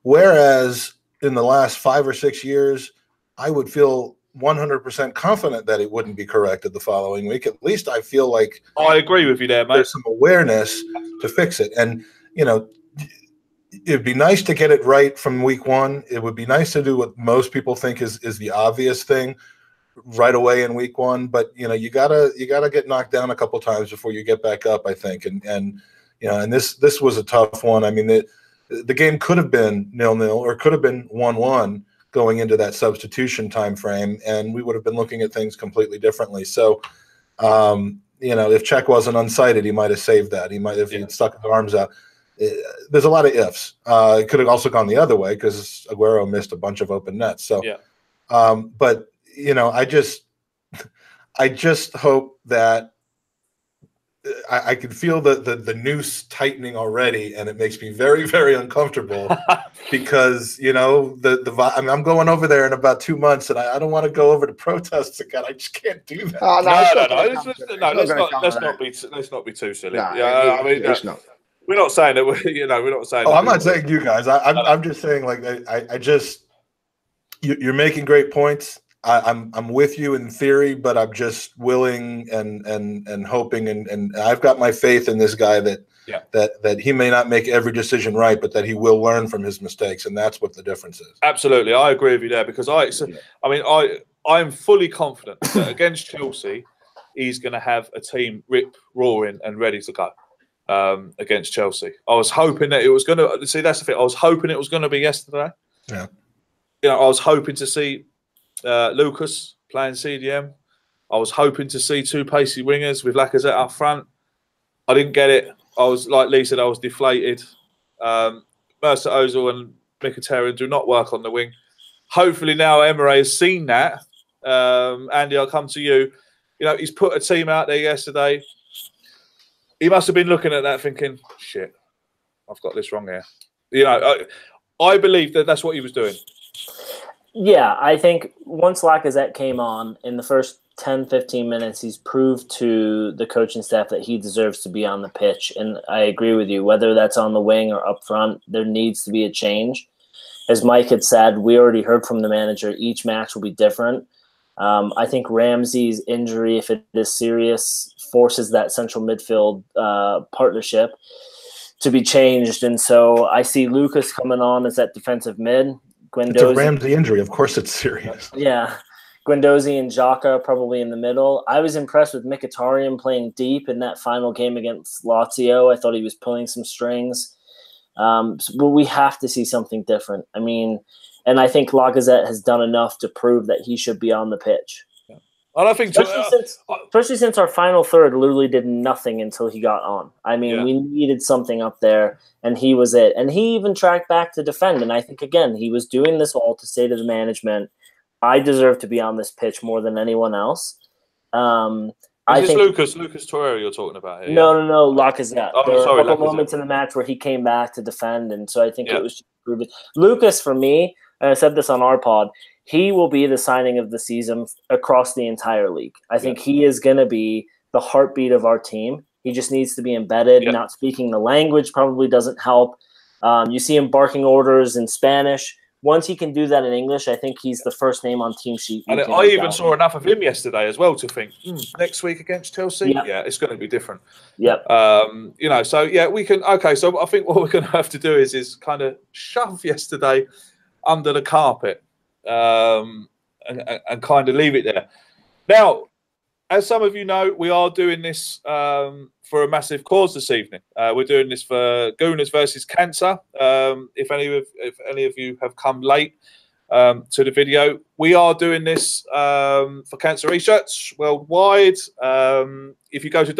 whereas in the last five or six years, I would feel 100% confident that it wouldn't be corrected the following week. At least I feel like oh, I agree with you there, mate. there's some awareness to fix it. And you know, it'd be nice to get it right from week one. It would be nice to do what most people think is is the obvious thing right away in week one. But you know, you gotta you gotta get knocked down a couple times before you get back up. I think, and and you know, and this this was a tough one. I mean, the the game could have been nil nil or could have been one one going into that substitution time frame, and we would have been looking at things completely differently. So. Um, you know, if Cech wasn't unsighted, he might have saved that. He might have Yeah. he'd stuck his arms out. Uh, There's a lot of ifs. Uh, it could have also gone the other way because Aguero missed a bunch of open nets. So, Yeah. um, but you know, I just, <laughs> I just hope that I, I can feel the, the the noose tightening already, and it makes me very <laughs> very uncomfortable <laughs> because you know the the I mean, I'm going over there in about two months, and I, I don't want to go over to <laughs> protests again. I just can't do that. Oh, no, it's no, no, let's, let's, no, let's gonna not let's not be let's not be too silly. No, yeah, it- I mean, it's uh, not. we're not saying that. We, you know, we're not saying. Oh, I'm not saying you guys. I, I'm, I'm just saying like I, I just you, you're making great points. I, I'm I'm with you in theory, but I'm just willing and and and hoping and and I've got my faith in this guy that Yeah. that that he may not make every decision right, but that he will learn from his mistakes, and that's what the difference is. Absolutely, I agree with you there because I, so, I mean, I, I am fully confident that against Chelsea, he's going to have a team rip roaring and ready to go um, against Chelsea. I was hoping that it was going to see. That's the thing. I was hoping it was going to be yesterday. Yeah. You know, I was hoping to see uh, Lucas playing CDM. I was hoping to see two pacey wingers with Lacazette up front. I didn't get it. I was like Lee said, I was deflated. Um, Mesut Ozil and Mkhitaryan do not work on the wing. Hopefully now Emery has seen that. Um, Andy, I'll come to you. You know, he's put a team out there yesterday. He must have been looking at that thinking, shit, I've got this wrong here. You know, I, I believe that that's what he was doing. Yeah, I think once Lacazette came on in the first 10, 15 minutes, he's proved to the coaching staff that he deserves to be on the pitch. And I agree with you, whether that's on the wing or up front, there needs to be a change. As Mike had said, we already heard from the manager, each match will be different. Um, I think Ramsey's injury, if it is serious, forces that central midfield uh, partnership to be changed. And so I see Lucas coming on as that defensive mid. It's a Ramsey injury. Of course, it's serious. <laughs> yeah. Guendouzi and Xhaka probably in the middle. I was impressed with Mkhitaryan playing deep in that final game against Lazio. I thought he was pulling some strings. Um, but we have to see something different. I mean, and I think Lacazette has done enough to prove that he should be on the pitch. And I think, Especially uh, since, especially since our final third literally did nothing until he got on. I mean, Yeah. we needed something up there, and he was it. And he even tracked back to defend. And I think again, he was doing this all to say to the management, "I deserve to be on this pitch more than anyone else." Um, I think Lucas, Lucas Torreira you're talking about here? no, no, no, Lacazette. Oh, there were a couple Lacazette. moments in the match where he came back to defend, and so I think Yeah. it was just proven. Lucas, for me, and I said this on our pod, he will be the signing of the season across the entire league. I think he is going to be the heartbeat of our team. He just needs to be embedded. Yeah. Not speaking the language probably doesn't help. Um, you see him barking orders in Spanish. Once he can do that in English, I think he's the first name on team sheet. And I even saw enough of him yesterday as well to think hmm, next week against Chelsea, Yeah. yeah, it's going to be different. Yep. Um, you know, so yeah, we can. Okay, so I think what we're going <laughs> to have to do is is kind of shove yesterday under the carpet um, and, and, kind of leave it there. Now, as some of you know, we are doing this um, for a massive cause this evening. Uh, we're doing this for Gooners versus Cancer. Um, if any of if any of you have come late um, to the video, we are doing this um, for cancer research worldwide. Um, if you go to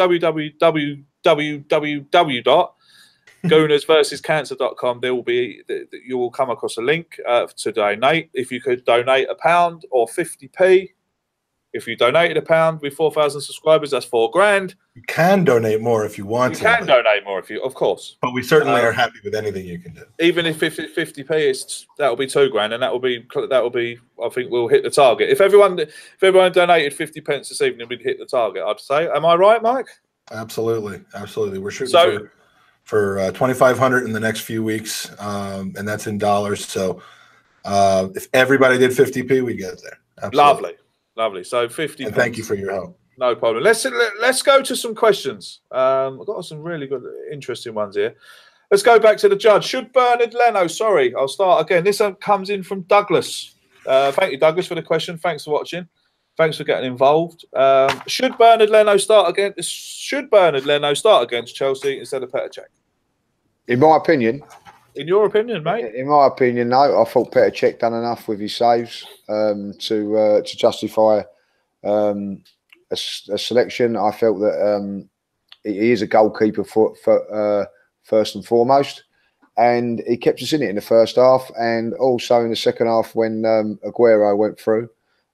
www goonersversuscancer.com there will be you will come across a link uh, to donate if you could donate a pound or 50p If you donated a pound with 4,000 subscribers, that's four grand. You can donate more if you want You to. can but, donate more if you, of course. but we certainly Uh, are happy with anything you can do. Even if 50, 50p, it's, that'll be two grand, and that will be that will be. I think we'll hit the target. If everyone if everyone donated 50 pence this evening, we'd hit the target. I'd say. Am I right, Mike? Absolutely, absolutely. We're shooting So- for for uh, twenty five hundred in the next few weeks, um, and that's in dollars. So uh, if everybody did fifty p, we get there. Absolutely. Lovely, lovely. So 50. And thank you for your help. No problem. Let's let, let's go to some questions. Um, I've got some really good, interesting ones here. Let's go back to the judge. Should Bernard Leno? Sorry, I'll start again. This comes in from Douglas. Uh, thank you, Douglas, for the question. Thanks for watching. Thanks for getting involved. Um, should Bernard Leno start against? Should Bernard Leno start against Chelsea instead of Petr Cech? In my opinion, In your opinion, mate? in my opinion, no. I thought Petr Cech done enough with his saves um, to uh, to justify um, a, a selection. I felt that um, he he is a goalkeeper for, for uh, first and foremost, and he kept us in it in the first half, and also in the second half when um, Aguero went through.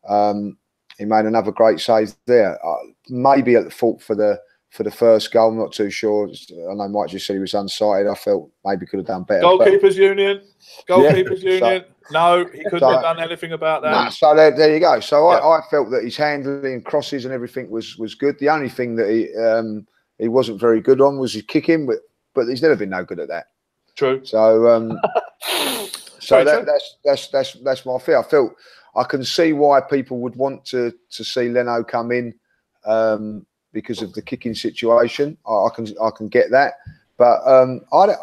Um, he made another great save there. Uh, maybe at the fault for the for the first goal. I'm not too sure. I know Mike just said he was unsighted. I felt maybe could have done better. but- Goalkeepers Union. Goalkeepers <laughs> So- Union. No, he couldn't So- have done anything about that. Nah, so there, there you go. So Yeah. I, I felt that his handling, crosses, and everything was was good. The only thing that he um, he wasn't very good on was his kicking, but but he's never been no good at that. True. So um, <laughs> so that, that's that's that's that's my fear. I felt I can see why people would want to to see Leno come in um, because of the kicking situation. I, I can I can get that, but um, I don't-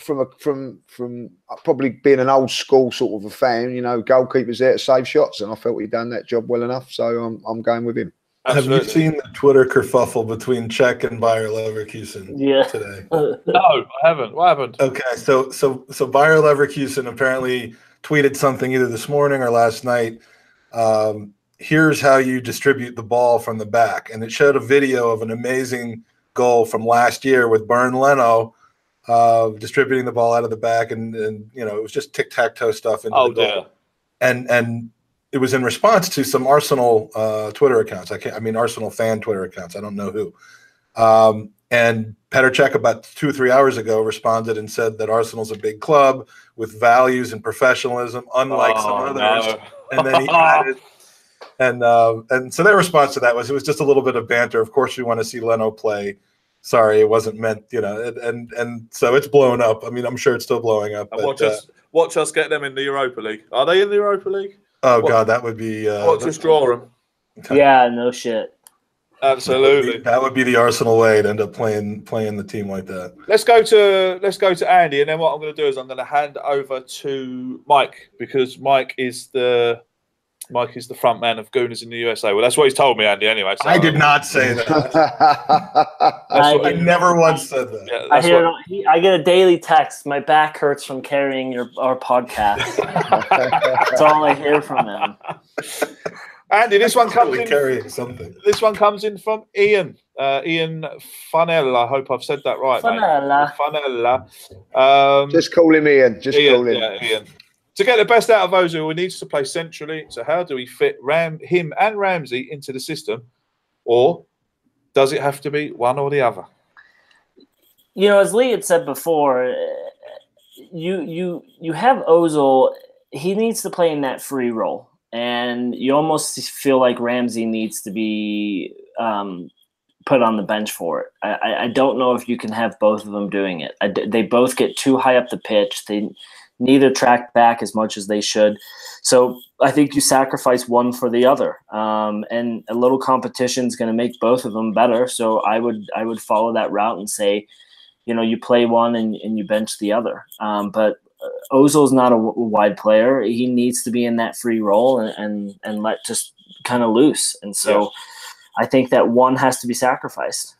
from a, from from probably being an old school sort of a fan, you know, goalkeepers there to save shots, and I felt he'd done that job well enough. So I'm I'm going with him. Absolutely. Have you seen the Twitter kerfuffle between Cech and Bayer Leverkusen Yeah. today? <laughs> No, I haven't. What happened? Okay, so so so Bayer Leverkusen apparently tweeted something either this morning or last night. Um, here's how you distribute the ball from the back, and it showed a video of an amazing goal from last year with Bernd Leno uh, distributing the ball out of the back, and and you know it was just tic tac toe stuff into Oh the goal dear. and and it was in response to some Arsenal uh, Twitter accounts. I can't. I mean Arsenal fan Twitter accounts. I don't know who. Um, and Petr Cech about two or three hours ago responded and said that Arsenal's a big club with values and professionalism, unlike some Oh, others. no. And then he <laughs> added, and um, and so their response to that was it was just a little bit of banter. Of course, we want to see Leno play. Sorry, it wasn't meant, you know. And and, and so it's blown up. I mean, I'm sure it's still blowing up. And but, watch uh, us watch us get them in the Europa League. Are they in the Europa League? oh what- god, that would be. Uh, watch us draw them. <laughs> yeah, no shit. Absolutely. That would be the Arsenal way to end up playing playing the team like that. Let's go to let's go to Andy, and then what I'm going to do is I'm going to hand over to Mike because Mike is the Mike is the front man of Gooners in the USA. Well, that's what he's told me, Andy. Anyway, so I did not say <laughs> that. I, I never once said that. Yeah, I hear. what- he- I get a daily text. My back hurts from carrying your our podcast. <laughs> That's all I hear from him. <laughs> Andy, this one comes Probably in. carrying something. This one comes in from Ian. Uh, Ian Fanella. I hope I've said that right. mate. Fanella. Fanella. Um, just call him Ian. Just Ian, call him. yeah, Ian. To get the best out of Ozil, he needs to play centrally. So how do we fit Ram him and Ramsey into the system, or does it have to be one or the other? you know, as Lee had said before, uh, you you you have Ozil. He needs to play in that free role, and you almost feel like Ramsey needs to be um, put on the bench for it. I, I- don't know if you can have both of them doing it. I they both get too high up the pitch. They neither track back as much as they should. So I think you sacrifice one for the other, um, and a little competition is going to make both of them better. So I would I would follow that route and say, you know, you play one and, and you bench the other. Um, but Ozil's not a wide player. He needs to be in that free role and and, and let just kind of loose. And so I think that one has to be sacrificed.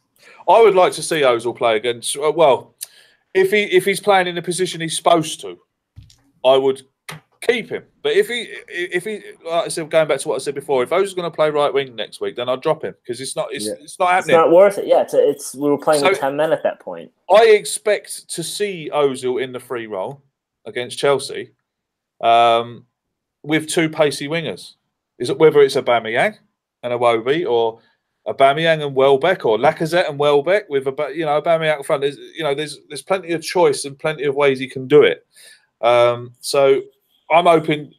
I would like to see Ozil play against. uh, Well, if he if he's playing in the position he's supposed to, I would keep him. But if he if he like I said, going back to what I said before, if Ozil's going to play right wing next week, then I'd drop him because it's not it's, Yeah. it's not It's happening. not worth it. Yeah, it's, it's we were playing with ten men at that point. I expect to see Ozil in the free role against Chelsea um, with two pacey wingers. Is it whether it's a Aubameyang and a Iwobi, or a Aubameyang and Welbeck, or Lacazette and Welbeck with a you know Aubameyang up front. There's you know there's there's plenty of choice and plenty of ways he can do it. Um, so I'm hoping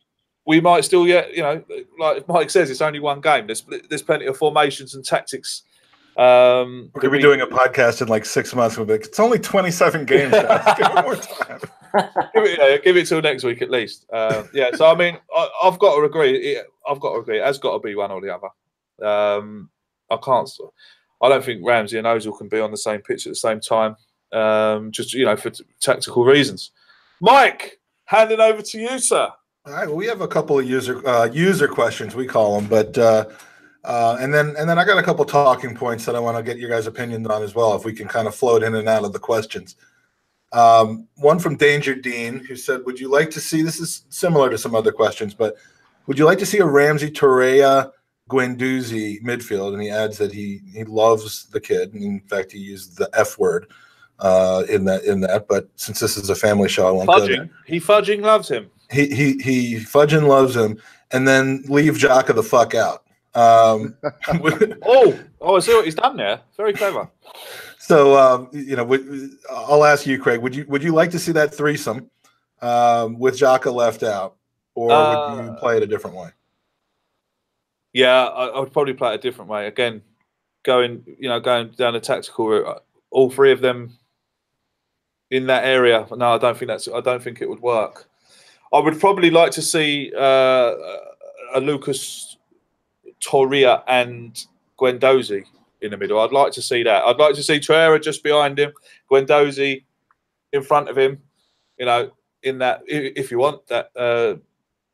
we might still get you know like Mike says, it's only one game. There's there's plenty of formations and tactics. Um, We're gonna be doing a podcast in like six months. We'll be like, it's only 27 games. Give it more time. <laughs> give it, yeah, give it till next week at least. Uh, yeah, so I mean, I, I've got to agree. It, I've got to agree. It has got to be one or the other. Um, I can't. I don't think Ramsey and Ozil can be on the same pitch at the same time. Um, just you know, for t- tactical reasons. Mike, handing over to you, sir. All right. Well, we have a couple of user uh, user questions we call them, but uh, uh, and then and then I got a couple talking points that I want to get your guys' opinions on as well. If we can kind of float in and out of the questions. Um, one from Danger Dean who said, "Would you like to see?" This is similar to some other questions, but would you like to see a Ramsey Torreira Guendouzi midfield? And he adds that he he loves the kid. And in fact, he used the F word uh, in that in that. But since this is a family show, I won't go there He fudging loves him. he he he fudging loves him, and then leave Xhaka the fuck out. Um, <laughs> Oh, oh, I see what he's done there. Very clever. So um, you know, I'll ask you, Craig. Would you would you like to see that threesome um, with Xhaka left out, or would you Uh, play it a different way? Yeah, I, I would probably play it a different way. Again, going you know going down a tactical route. All three of them in that area. No, I don't think that's. I don't think it would work. I would probably like to see uh, a Lucas Torreira and Guendouzi in the middle. I'd like to see that. I'd like to see Torreira just behind him, Guendouzi in front of him. You know, in that if you want that uh,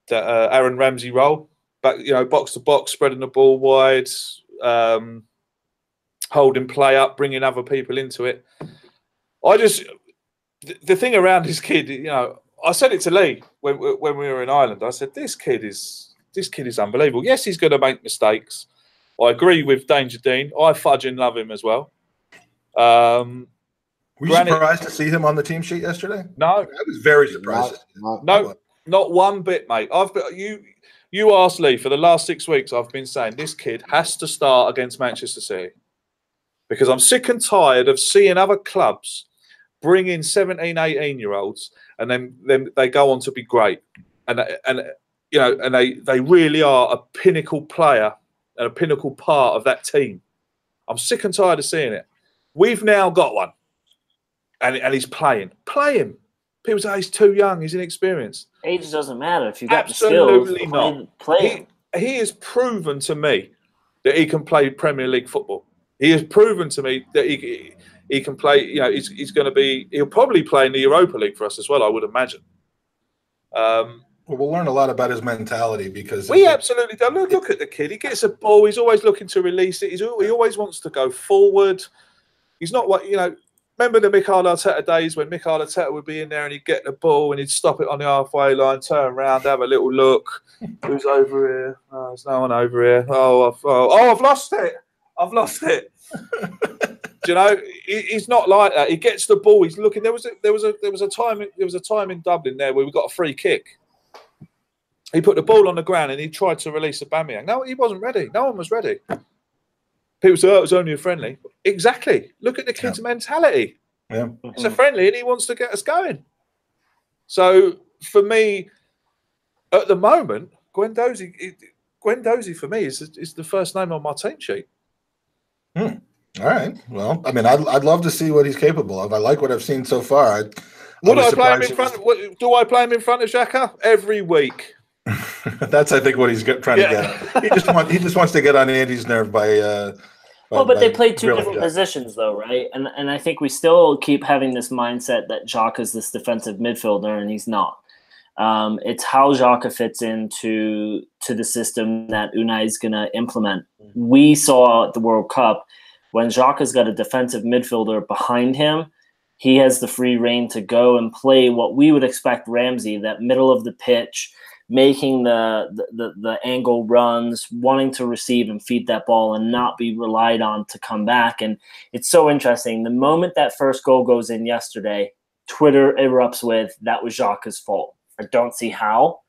that uh, Aaron Ramsey role but you know, box to box, spreading the ball wide, um, holding play up, bringing other people into it. I just the, the thing around this kid, you know, I said it to Lee when when we were in Ireland. I said this kid is this kid is unbelievable. Yes, he's going to make mistakes. I agree with Danger Dean. I fudge and love him as well. Um, Were you granted- surprised to see him on the team sheet yesterday? no, I was very surprised. No, No, not one bit, mate. I've been, you you asked Lee for the last six weeks. I've been saying this kid has to start against Manchester City because I'm sick and tired of seeing other clubs bring in 17, 18 year olds and then then they go on to be great and and you know and they they really are a pinnacle player and a pinnacle part of that team. I'm sick and tired of seeing it. We've now got one, and and he's playing. Play him. People say he's too young. He's inexperienced. Age doesn't matter if you got Absolutely the skills. not. Play. He, he has proven to me that he can play Premier League football. He has proven to me that he he can play. You know, he's, he's going to be. He'll probably play in the Europa League for us as well. I would imagine. Um, Well, learn a lot about his mentality because we absolutely do. Look, look at the kid. He gets a ball. He's always looking to release it. He's, he always wants to go forward. He's not what you know. Remember the Mikel Arteta days when Mikel Arteta would be in there and he'd get the ball and he'd stop it on the halfway line, turn around, have a little look. <laughs> Who's over here? Oh, there's no one over here. Oh, I've, oh, oh, I've lost it. I've lost it. <laughs> Do you know? He's not like that. He gets the ball. He's looking. There was a, there was a there was a time there was a time in Dublin there where we got a free kick. He put the ball on the ground and he tried to release Aubameyang. No, he wasn't ready. No one was ready. People say, "Oh, it was only a friendly." Exactly. Look at the kid's mentality. Yeah. It's a friendly, and he wants to get us going. So for me, at the moment, Guendouzi, Guendouzi for me is is the first name on my team sheet. Hmm. All right. Well, I mean, I'd, I'd love to see what he's capable of. I like what I've seen so far. I, Would was I play him in front? what- Do I play him in front of Xhaka every week? Was- <laughs> That's, I think, what he's get, trying Yeah. to get. He just want, he just wants to get on Andy's nerve by. Uh, by- Well, but by they play two different Jack. positions, though, right? And and I think we still keep having this mindset that Jacques is this defensive midfielder, and he's not. Um, it's how Jacques fits into to the system that Unai is going to implement. We saw at the World Cup when Jacques has got a defensive midfielder behind him. He has the free reign to go and play what we would expect Ramsey, that middle of the pitch, making the, the, the, the angle runs, wanting to receive and feed that ball and not be relied on to come back. And it's so interesting. The moment that first goal goes in yesterday, Twitter erupts with that was Jacques' fault. I don't see how.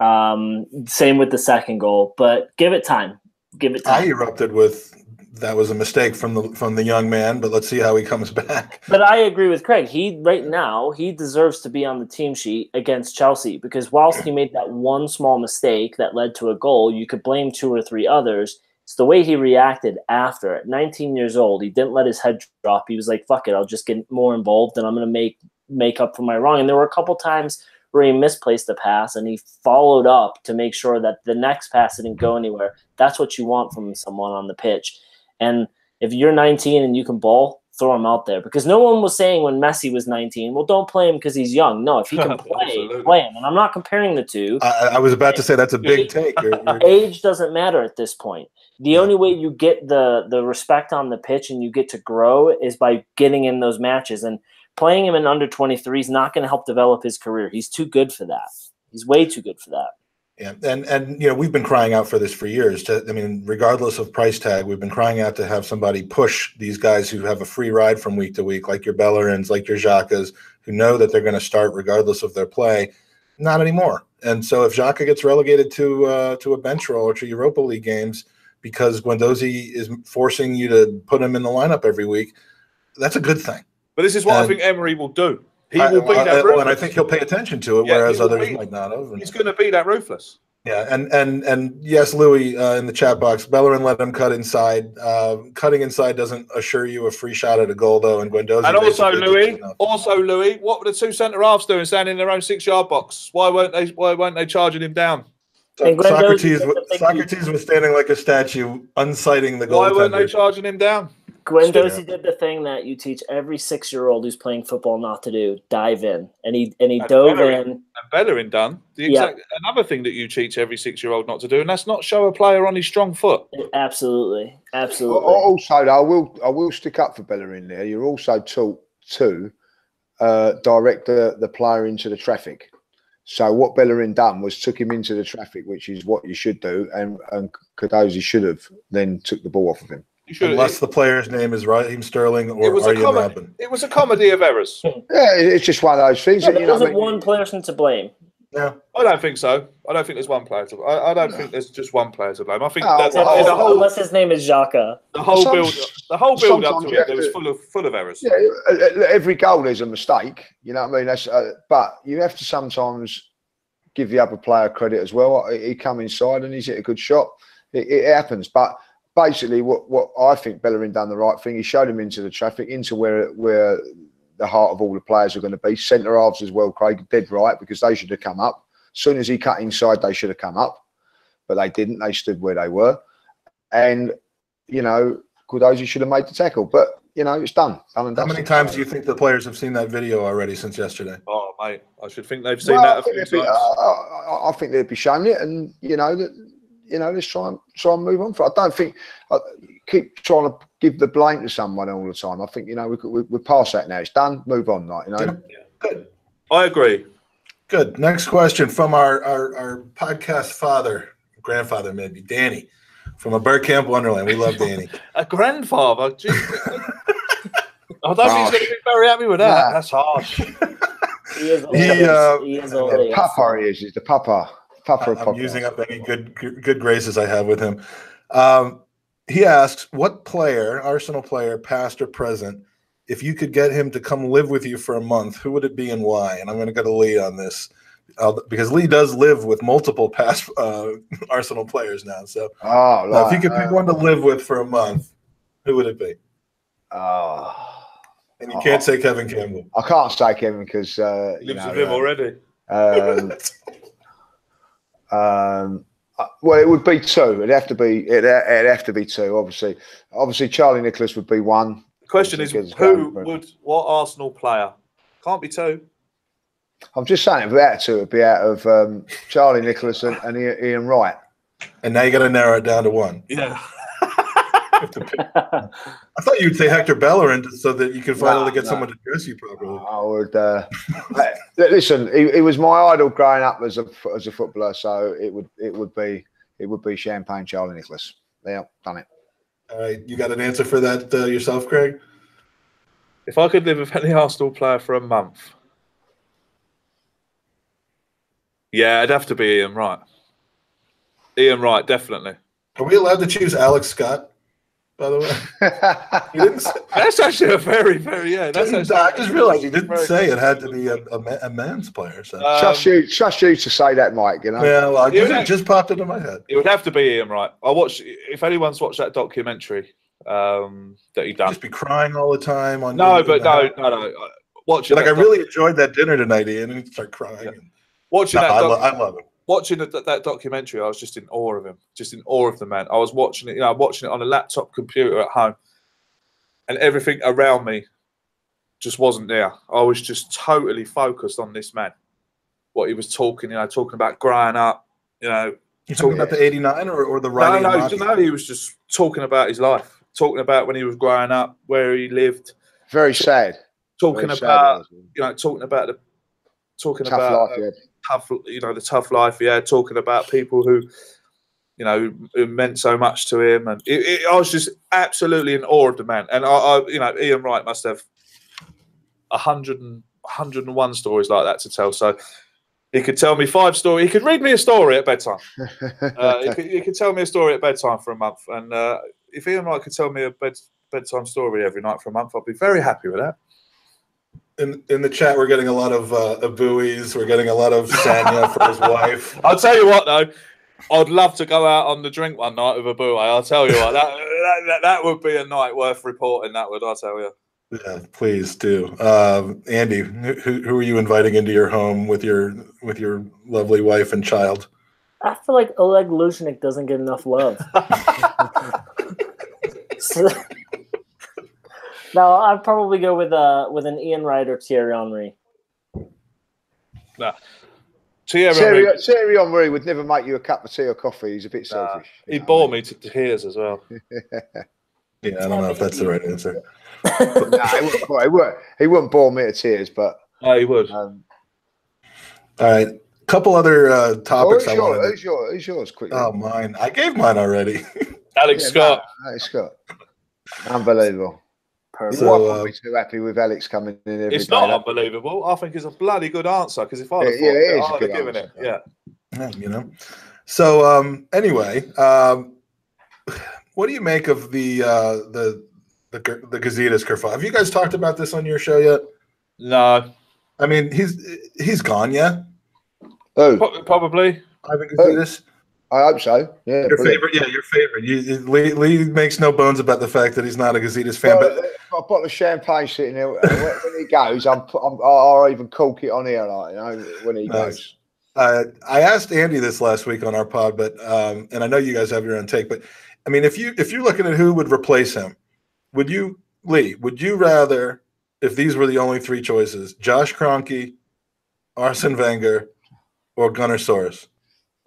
Um, same with the second goal, but give it time. give it time. I erupted with that was a mistake from the from the young man, but let's see how he comes <laughs> back. But I agree with Craig. He right now he deserves to be on the team sheet against Chelsea because whilst he made that one small mistake that led to a goal, you could blame two or three others. It's the way he reacted after. At 19 years old, he didn't let his head drop. He was like, "Fuck it, I'll just get more involved, and I'm gonna make make up for my wrong." And there were a couple times where he misplaced a pass, and he followed up to make sure that the next pass didn't go anywhere. That's what you want from someone on the pitch. And if you're 19 and you can ball, throw him out there because no one was saying when Messi was 19, well, don't play him because he's young. No, if he can <laughs> play, play him. And I'm not comparing the two. I, I was about to say that's a big <laughs> take. You're- you're- Age doesn't matter at this point. The only way you get the the respect on the pitch and you get to grow is by getting in those matches. And playing him in under 23 is not going to help develop his career. He's too good for that. He's way too good for that. Yeah, and and you know we've been crying out for this for years. To, I mean, regardless of price tag, we've been crying out to have somebody push these guys who have a free ride from week to week, like your Bellerins, like your Xhakas, who know that they're going to start regardless of their play. Not anymore. And so if Xhaka gets relegated to uh, to a bench role or to Europa League games because Guendouzi is forcing you to put him in the lineup every week, that's a good thing. But this is what I think Emery will do. He I- will be I- that well, and I think he'll pay attention to it, Yeah, whereas others be. might not have. He's going to be that ruthless. Yeah, and and and yes, Louis uh, in the chat box, Bellerin let him cut inside. Uh, cutting inside doesn't assure you a free shot at a goal, though. And Guendouzi And also, Louis, also Louis, what were the two centre halves doing, standing in their own six-yard box? Why weren't they? Why weren't they charging him down? And Guendouzi Sokratis, was- Sokratis was standing like a statue, unsighting the goal. Why weren't they charging him down? Guendouzi Yeah. did the thing that you teach every six year old who's playing football not to do: dive in. And he and he And dove Bellerin. in. And Bellerin done the Yeah. exact another thing that you teach every six-year-old not to do, and that's not show a player on his strong foot. Absolutely, absolutely. Also, I will I will stick up for Bellerin there. You're also taught to uh, direct the, the player into the traffic. So what Bellerin done was took him into the traffic, which is what you should do, and and Guendouzi should have then took the ball off of him. You should. Unless the player's name is Raheem Sterling it, or was a Arjen comedy. Robben. It was a comedy of errors. <laughs> Yeah, it's just one of those things. Yeah, that, there wasn't I mean, one person to blame. Yeah, I don't think so. I don't think there's one player to. I, I don't think there's just one player to blame. I think Oh, that the, well, the Unless, whole unless his name is Xhaka. the whole Some- build the whole build up to it it was full of full of errors. Yeah, uh, uh, every goal is a mistake. You know what I mean? That's uh, but you have to sometimes give the other player credit as well. He he come inside and he's hit a good shot. It, it happens, but basically, what what I think Bellerin done the right thing. He showed him into the traffic, into where where the heart of all the players are going to be. Centre halves as well, Craig, dead right because they should have come up. As soon as he cut inside, they should have come up, but they didn't. They stood where they were, and you know, Guendouzi should have made the tackle, but you know, it's done. Done and how many times do you think the players have seen that video already since yesterday? Oh mate, I should think they've seen Well, that I a think, few they'd be, times. I, I, I think they'd be showing it, and you know that you know let's try and try and move on. For I don't think I keep trying to give the blame to someone all the time. I think you know we, we we're past that now. It's done. Move on, like you know. Good. I agree. Good. Next question from our, our, our podcast father, grandfather, maybe, Danny, from a Bergkamp Wonderland. We love Danny. <laughs> A grandfather. Gee, <laughs> I don't think he's going to be very happy with that. Nah. That's harsh. <laughs> He is. He, uh, he is old. The yes. papa he is. He's the papa. Papa of I'm using up any good good graces I have with him. Um, he asks, "What player, Arsenal player, past or present, if you could get him to come live with you for a month, who would it be and why?" And I'm going to go to Lee on this uh, because Lee does live with multiple past <laughs> uh, Arsenal players now. So Oh, uh, if you could pick uh, one to live with for a month, who would it be? oh. And you can't say Kevin Campbell. I can't say Kevin because uh, He you lives know, with him uh, already. Um, <laughs> um, uh, well, it would be two. It'd have to be. It'd, it'd have to be two. Obviously, obviously, Charlie Nicholas would be one. The question is, who would what Arsenal player? Can't be two. I'm just saying, if we had to, it'd be out of um, Charlie Nicholas and, and Ian Ian Wright. And now you got to narrow it down to one. Yeah. <laughs> You have to pick- I thought you'd say Hector Bellerin so that you could finally Nah, get nah. someone to dress you properly. I would. Uh, <laughs> listen, he, he was my idol growing up as a as a footballer, so it would it would be it would be Champagne Charlie Nicholas. Yeah, done it. All right, you got an answer for that uh, yourself, Craig? If I could live with any Arsenal player for a month, yeah, it'd have to be Ian Wright. Ian Wright, definitely. Are we allowed to choose Alex Scott? By the way, <laughs> he didn't. Say, That's actually a very, very yeah. That's actually, I just realized he didn't say it had to be a, a, a man's player. So Um, trust you, trust you to say that, Mike. You know. yeah, well, I just, know- it just popped into my head. It would have to be him, right? I watched. If anyone's watched that documentary um, that he done, Just be crying all the time on. no, but the no, no, no. uh, Watching Like I really enjoyed that dinner tonight, Ian, and he'd start crying. and- watching No, that I, lo- I love it. Watching that, that documentary, I was just in awe of him, just in awe of the man. I was watching it, you know, watching it on a laptop computer at home, and everything around me just wasn't there. I was just totally focused on this man, what he was talking, you know, talking about growing up, you know. You talking about the '89 or, or the No, writing? no, hockey? no, he was just talking about his life, talking about when he was growing up, where he lived, Very sad. talking Very about, it was. you know, talking about the, talking tough about life. Uh, yeah. Tough, you know, the tough life. Yeah, talking about people who, you know, who meant so much to him, and it, it, I was just absolutely in awe of the man. And I, I you know, Ian Wright must have a hundred and hundred and one stories like that to tell. So he could tell me five stories. He could read me a story at bedtime. <laughs> Uh, he, could, he could tell me a story at bedtime for a month. And uh, if Ian Wright could tell me a bed, bedtime story every night for a month, I'd be very happy with that. In in the chat, we're getting a lot of uh, of buoys. We're getting a lot of Sagna for his <laughs> wife. I'll tell you what, though, I'd love to go out on the drink one night with a boo. I'll tell you what, that, <laughs> that, that, that would be a night worth reporting. That would, I'll tell you. Yeah, please do. Um, Andy, who, who are you inviting into your home with your with your lovely wife and child? I feel like Oleg Luzhny doesn't get enough love. <laughs> So- no, I'd probably go with uh with an Ian Wright or Thierry Henry. Thierry, Thierry, Henry, Thierry Henry would never make you a cup of tea or coffee. He's a bit Nah, selfish. he bore me to tears as well. <laughs> Yeah, I don't know if that's the right answer. Nah, he, wouldn't, he, wouldn't, he wouldn't bore me to tears, but No, he would. um, All right, A couple other uh, oh, topics who's, I your, wanted. who's, your, who's yours? Quickly. Oh, mine. I gave mine already. Alex Yeah, Scott. no, no, Scott. Unbelievable. Perfect. So, Your wife uh, would be too happy with Alex coming in every It's day. not unbelievable. I think it's a bloody good answer because if I'd have Yeah, thought yeah, it it, is a I'd have given answer. it. Yeah. Yeah, you know. So um, anyway, um, what do you make of the uh, the the G- the Gazidis kerfuffle? Have you guys talked about this on your show yet? No, I mean, he's he's gone, yeah. Who? Pro- probably. Ivan Gazidis, I hope so. Yeah. your brilliant. favorite, yeah, your favorite. You, you- Lee, Lee makes no bones about the fact that he's not a Gazidis fan, Well, but I've got a bottle of champagne sitting there. When, when he goes, I'm, I'm, I'll even cork it on here, like you know, when he Nice. goes. uh, I asked Andy this last week on our pod, but um, and I know you guys have your own take, but I mean, if you if you're looking at who would replace him, would you, Lee? Would you rather, if these were the only three choices, Josh Kroenke, Arsene Wenger, or Gunnersaurus? <laughs>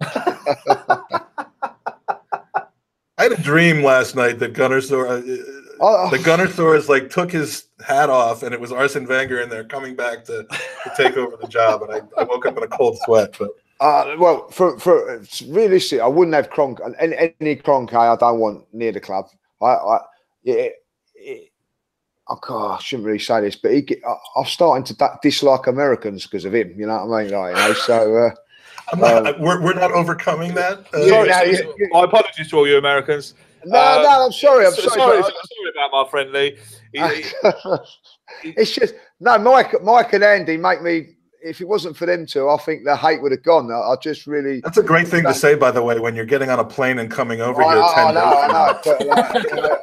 I had a dream last night that Gunnersaurus, Oh, the Gunnersaurus, like took his hat off, and it was Arsene Wenger in there coming back to, to take over the job, and I, I woke up in a cold sweat, but. Uh, well, for for it's realistic, I wouldn't have Cronk any, any Cronk. I don't want near the club. I, I yeah, it, I, I shouldn't really say this, but he, I, I'm starting to da- dislike Americans because of him. You know what I mean? Like, you know, so uh, I'm not, Um, we're, we're not overcoming that. Uh, Yeah, Sorry, no, sorry, you- sorry. my apologies to all you Americans. No, Uh, no, I'm sorry. I'm So- sorry. sorry, but sorry about my friend Lee. He- I- he- <laughs> it's just no, Mike, Mike and Andy make me. If it wasn't for them two, I think the hate would have gone. I, I just really. That's a great thing to say, by the way, when you're getting on a plane and coming over I, here. I, 10 I know, I know. But like, you know,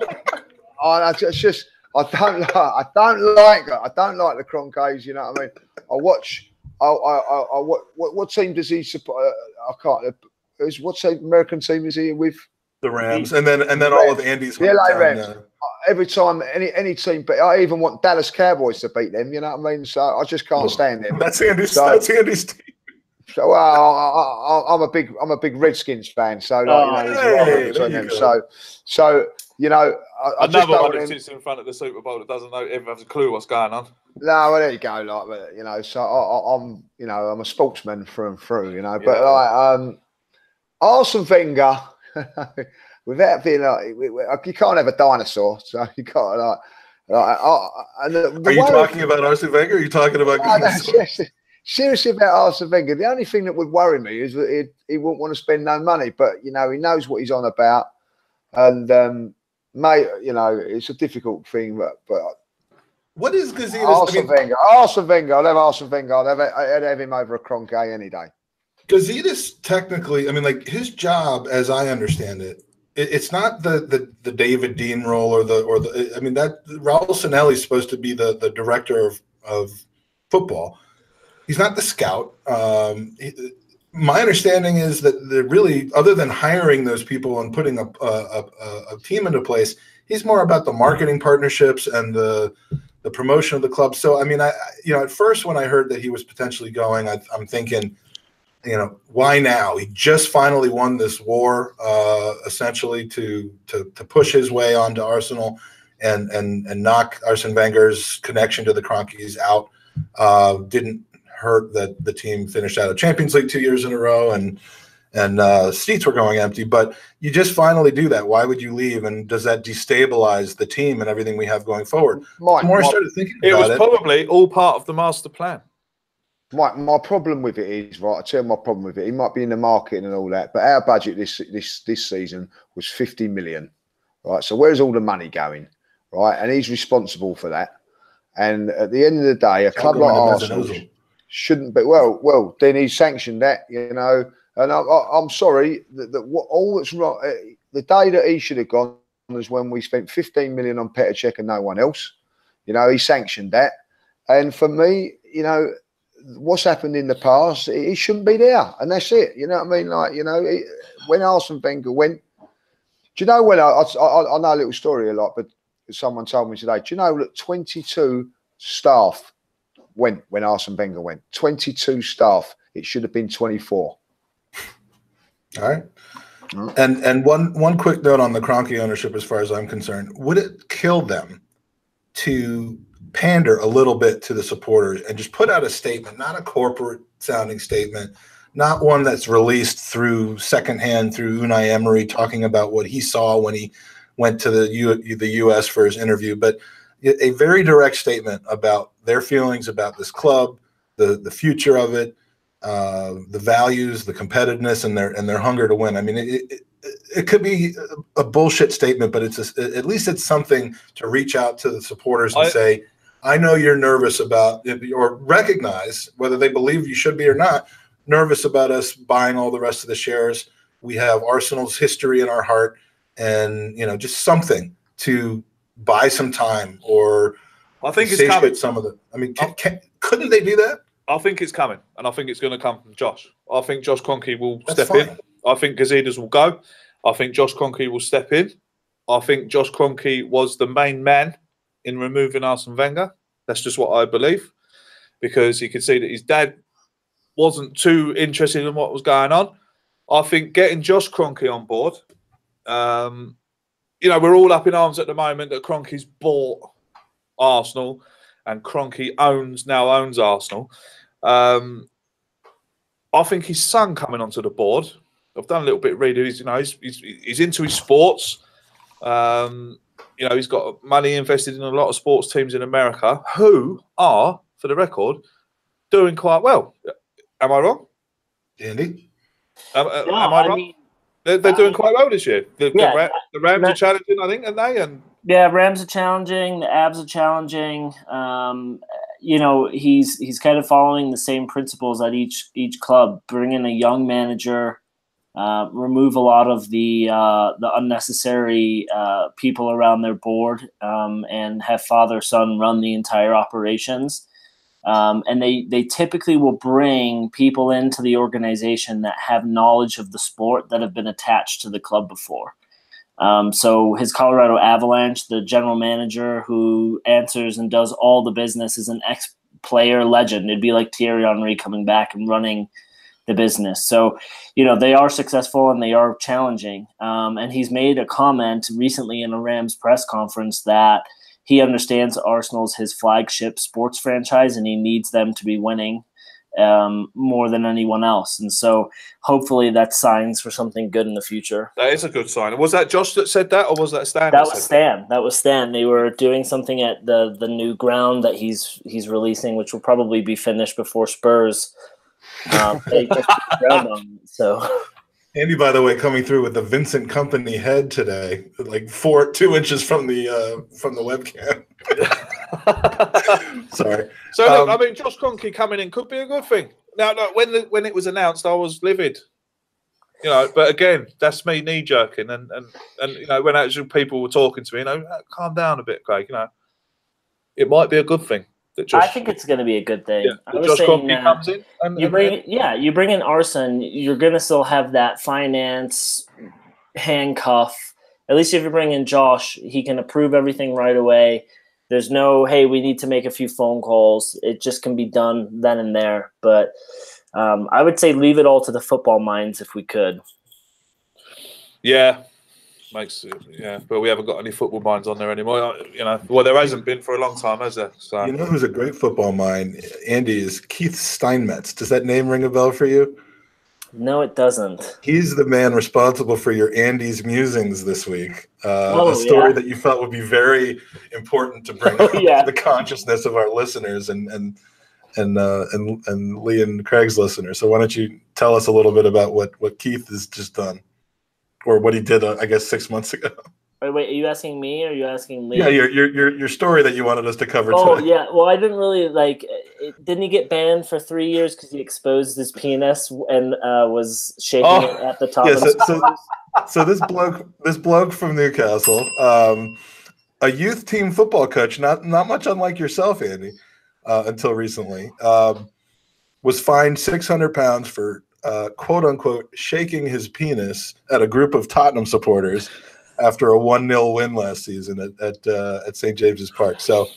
I, I just, it's just, I don't like, I don't like, I don't like the Kroenkes. You know what I mean? I watch. I, I, I, I what, what, what team does he support? I can't. Is what team, American team is he with? The Rams, and then and then all of Andy's. The LA Rams. uh, Every time any any team, but I even want Dallas Cowboys to beat them. You know what I mean? So I just can't stand them. that's Andy's. So- that's Andy's team. So well, I, I, I'm a big I'm a big Redskins fan. So like, Oh, you know, there's hey, of you them. So so you know, I, I Another don't one want that sits in front of the Super Bowl that doesn't know, ever has a clue what's going on. No, well, there you go. Like, but, you know, so I, I, I'm, you know, I'm a sportsman through and through. You know, but Yeah. like, um, Arsene Wenger, <laughs> without being like, you can't have a dinosaur, so <laughs> you can't like. like I, I, the, the Are you talking about Arsene Wenger? Are you talking about? <laughs> No, no, seriously, seriously about Arsene Wenger. The only thing that would worry me is that he, he wouldn't want to spend no money, but you know, he knows what he's on about. And um, mate, you know, it's a difficult thing, but, but What is Gazidis? I Arsene mean, Wenger, Arsene Wenger, I'd have Arsene Wenger. I'd have, I'd have him over a Kroenke any day. Gazidis technically, I mean, like his job, as I understand it, it, it's not the, the the David Dein role or the or the. I mean, that Raul Sanllehi is supposed to be the the director of of football. He's not the scout. Um, he- my understanding is that they're really, other than hiring those people and putting a, a, a, a team into place, he's more about the marketing partnerships and the the promotion of the club. So, I mean, I you know, at first when I heard that he was potentially going, I, I'm thinking, you know, why now? He just finally won this war, uh, essentially to to to push his way onto Arsenal and and and knock Arsene Wenger's connection to the Kroenkes out. Uh, didn't hurt that the team finished out of Champions League two years in a row and and uh, seats were going empty. But you just finally do that. Why would you leave? And does that destabilize the team and everything we have going forward? Mike, The more I started thinking It was it, probably all part of the master plan. My, my problem with it is right. I tell you my problem with it. He might be in the marketing and all that, but our budget this this this season was fifty million, right? So where's all the money going, right? And he's responsible for that. And at the end of the day, a club like Arsenal shouldn't be. Well, well, then he sanctioned that, you know. And I, I, I'm sorry that, that what, all that's wrong. uh, The day that he should have gone was when we spent 15 million on Petr Cech and no one else. You know, he sanctioned that. And for me, you know, what's happened in the past, he he shouldn't be there, and that's it. You know what I mean? Like, you know, he, when Arsene Wenger went, do you know when I, I I know a little story a lot, but someone told me today. Do you know that 22 staff went when Arsene Wenger went? 22 staff. It should have been 24. All right. Mm. And and one one quick note on the Kroenke ownership, as far as I'm concerned, would it kill them to pander a little bit to the supporters and just put out a statement, not a corporate sounding statement, not one that's released through secondhand through Unai Emery talking about what he saw when he went to the U, the U.S. for his interview, but a very direct statement about their feelings about this club, the the future of it, uh, the values, the competitiveness, and their and their hunger to win. I mean, it, it, it could be a bullshit statement, but it's a, at least it's something to reach out to the supporters and I- say, "I know you're nervous about," or recognize whether they believe you should be or not, nervous about us buying all the rest of the shares. We have Arsenal's history in our heart, and you know, just something to buy some time or I think it's coming. some of the. I mean, can, oh. can, couldn't they do that? I think it's coming, and I think it's going to come from Josh. I think Josh Kroenke will That's step in. fine. I think Gazidis will go. I think Josh Kroenke will step in. I think Josh Kroenke was the main man in removing Arsene Wenger. That's just what I believe, because he could see that his dad wasn't too interested in what was going on. I think getting Josh Kroenke on board, um, you know, we're all up in arms at the moment that Kroenke's bought Arsenal and Kroenke owns now owns Arsenal. Um, I think his son coming onto the board. I've done a little bit of reading. He's, you know, he's, he's, he's into his sports. Um, you know, he's got money invested in a lot of sports teams in America who are, for the record, doing quite well. Am I wrong? Andy, Am, uh, No, am I I wrong? mean, they're, they're doing I- quite well this year. The, the Yeah, Ra- the Rams Ma- are challenging, I think, and they and Yeah, Rams are challenging. The Avs are challenging. Um, you know, he's he's kind of following the same principles at each each club. bringing a young manager, uh, remove a lot of the uh, the unnecessary uh, people around their board, um, and have father son run the entire operations. Um, and they they typically will bring people into the organization that have knowledge of the sport that have been attached to the club before. Um, so his Colorado Avalanche, the general manager who answers and does all the business, is an ex-player legend. It'd be like Thierry Henry coming back and running the business. So, you know, they are successful and they are challenging. Um, and he's made a comment recently in a Rams press conference that he understands Arsenal's his flagship sports franchise and he needs them to be winning um, more than anyone else. And so hopefully that signs for something good in the future. that is a good sign. Was that Josh that said that, or was that Stan? That said was Stan. That was Stan. They were doing something at the the new ground that he's he's releasing, which will probably be finished before Spurs. Um, they get the ground on it. So Andy, by the way, coming through with the Vincent Kompany head today, like four, two inches from the uh, from the webcam. <laughs> Sorry. So look, Um, I mean, Josh Kroenke coming in could be a good thing. Now, no, when the, when it was announced, I was livid. You know, but again, that's me knee jerking, and and and you know, when actual people were talking to me, you know, "Uh, calm down a bit, Craig. You know, it might be a good thing that Josh. I think it's going to be a good thing. yeah, I was Josh saying, uh, comes in and, you and- bring yeah you bring in arson you're gonna still have that finance handcuff at least if you bring in josh he can approve everything right away there's no hey we need to make a few phone calls it just can be done then and there but um, i would say leave it all to the football minds if we could yeah. Makes it- yeah, but we haven't got any football minds on there anymore. uh, You know, well, there hasn't been for a long time, has there? So You know who's a great football mind? Andy is Keith Steinmetz. Does that name ring a bell for you? no it doesn't He's the man responsible for your Andy's musings this week. Uh, Oh, a story yeah. that you felt would be very important to bring <laughs> Oh, yeah. to the consciousness of our listeners and and and uh, and and Lee and Craig's listeners. So why don't you tell us a little bit about what what Keith has just done, or what he did, uh, I guess, six months ago. wait, wait are you asking me or are you asking lee Yeah, your your your your story that you wanted us to cover Oh today. yeah, well I didn't really like. It, didn't he get banned for three years because he exposed his penis and uh, was shaking Oh, it at the top? yeah, of so, so, so this bloke, this bloke from Newcastle, um, a youth team football coach, not not much unlike yourself, Andy, uh, until recently, um, was fined six hundred pounds for uh, quote unquote shaking his penis at a group of Tottenham supporters after a one 0 win last season at at, uh, at St James's Park. So.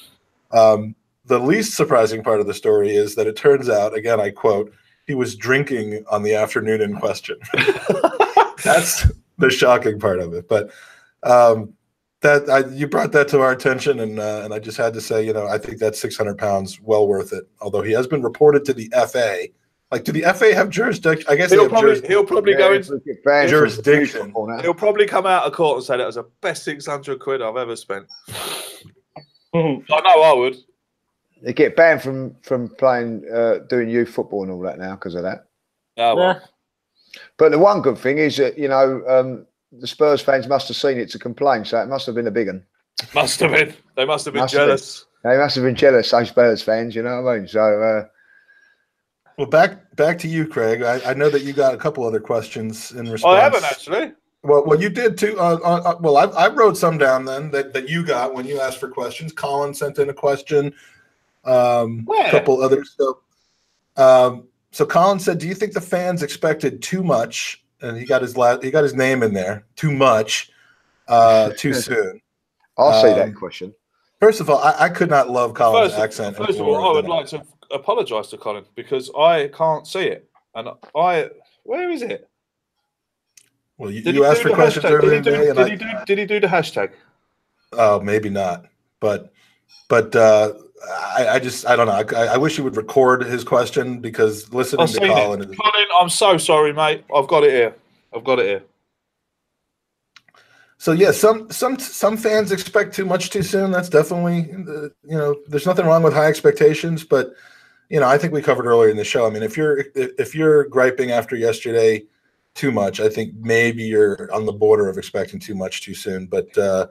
Um, the least surprising part of the story is that it turns out, again, I quote, he was drinking on the afternoon in question. <laughs> That's the shocking part of it. But um, that I, you brought that to our attention, and uh, and I just had to say, you know, I think that 600 pounds well worth it. Although he has been reported to the FA. Like, do the FA have jurisdiction? I guess he'll probably jurisdiction. he'll probably Yeah, go into in. we get banned from Jurisdiction. He'll probably come out of court and say that was the best six hundred quid I've ever spent. I know I would. They get banned from from playing, uh, doing youth football and all that now because of that. Oh, well. Yeah. But the one good thing is that you know um, the Spurs fans must have seen it to complain, so it must have been a big one. Must have been. They must have been Must have been. jealous. They must have been jealous, those Spurs fans. You know what I mean? So uh, Well, back back to you, Craig. I, I know that you got a couple other questions in response. I haven't actually. Well, well, you did too. Uh, uh, uh, well, I, I wrote some down then that, that you got when you asked for questions. Colin sent in a question. Um, A couple others. So, um, so Colin said, "Do you think the fans expected too much?" And he got his la- he got his name in there. Too much, uh, too <laughs> soon. I'll see Um, that question. First of all, I, I could not love Colin's First, accent. first of all, I would like to apologise to Colin because I can't see it, and I where is it? Well, you, Did you asked for questions earlier Did he do, did, I, he do, did he do the hashtag? Oh, maybe not. But but uh I, I just I don't know. I, I wish he would record his question because listening I've to Colin is Colin, I'm so sorry, mate. I've got it here. I've got it here. so yeah, some some some fans expect too much too soon. That's definitely uh, you know, there's nothing wrong with high expectations, but you know, I think we covered earlier in the show. I mean, if you're if, you're griping after yesterday too much, I think maybe you're on the border of expecting too much too soon. But uh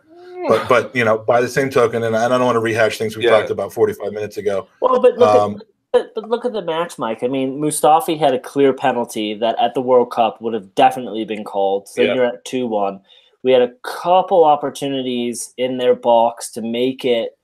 but but you know, by the same token, and I don't want to rehash things we Yeah. talked about 45 minutes ago. Well, but look Um, at but, but look at the match, Mike. I mean, Mustafi had a clear penalty that at the World Cup would have definitely been called. So Yeah. you're at two one. We had a couple opportunities in their box to make it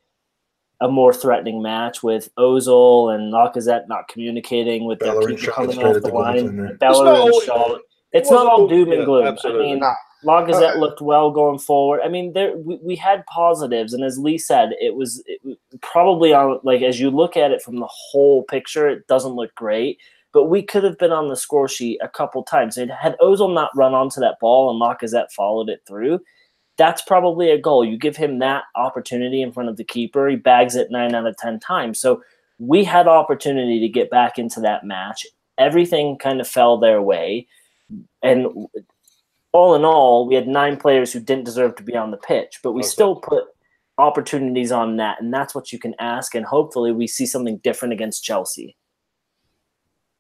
a more threatening match with Ozil and Lacazette not communicating with their Bellerin keeper shot coming off the the line. goaltender. Bellerin all- It's wasn't all all- doom and yeah, gloom. absolutely. I mean, No. Lacazette Uh, looked well going forward. I mean, there we, we had positives, and as Lee said, it was it, probably on like as you look at it from the whole picture, it doesn't look great. But we could have been on the score sheet a couple times. And had Ozil not run onto that ball and Lacazette followed it through, that's probably a goal. You give him that opportunity in front of the keeper, he bags it nine out of ten times. So we had opportunity to get back into that match. Everything kind of fell their way, and all in all, we had nine players who didn't deserve to be on the pitch, but we Okay. still put opportunities on that. and that's what you can ask. And hopefully, we see something different against Chelsea.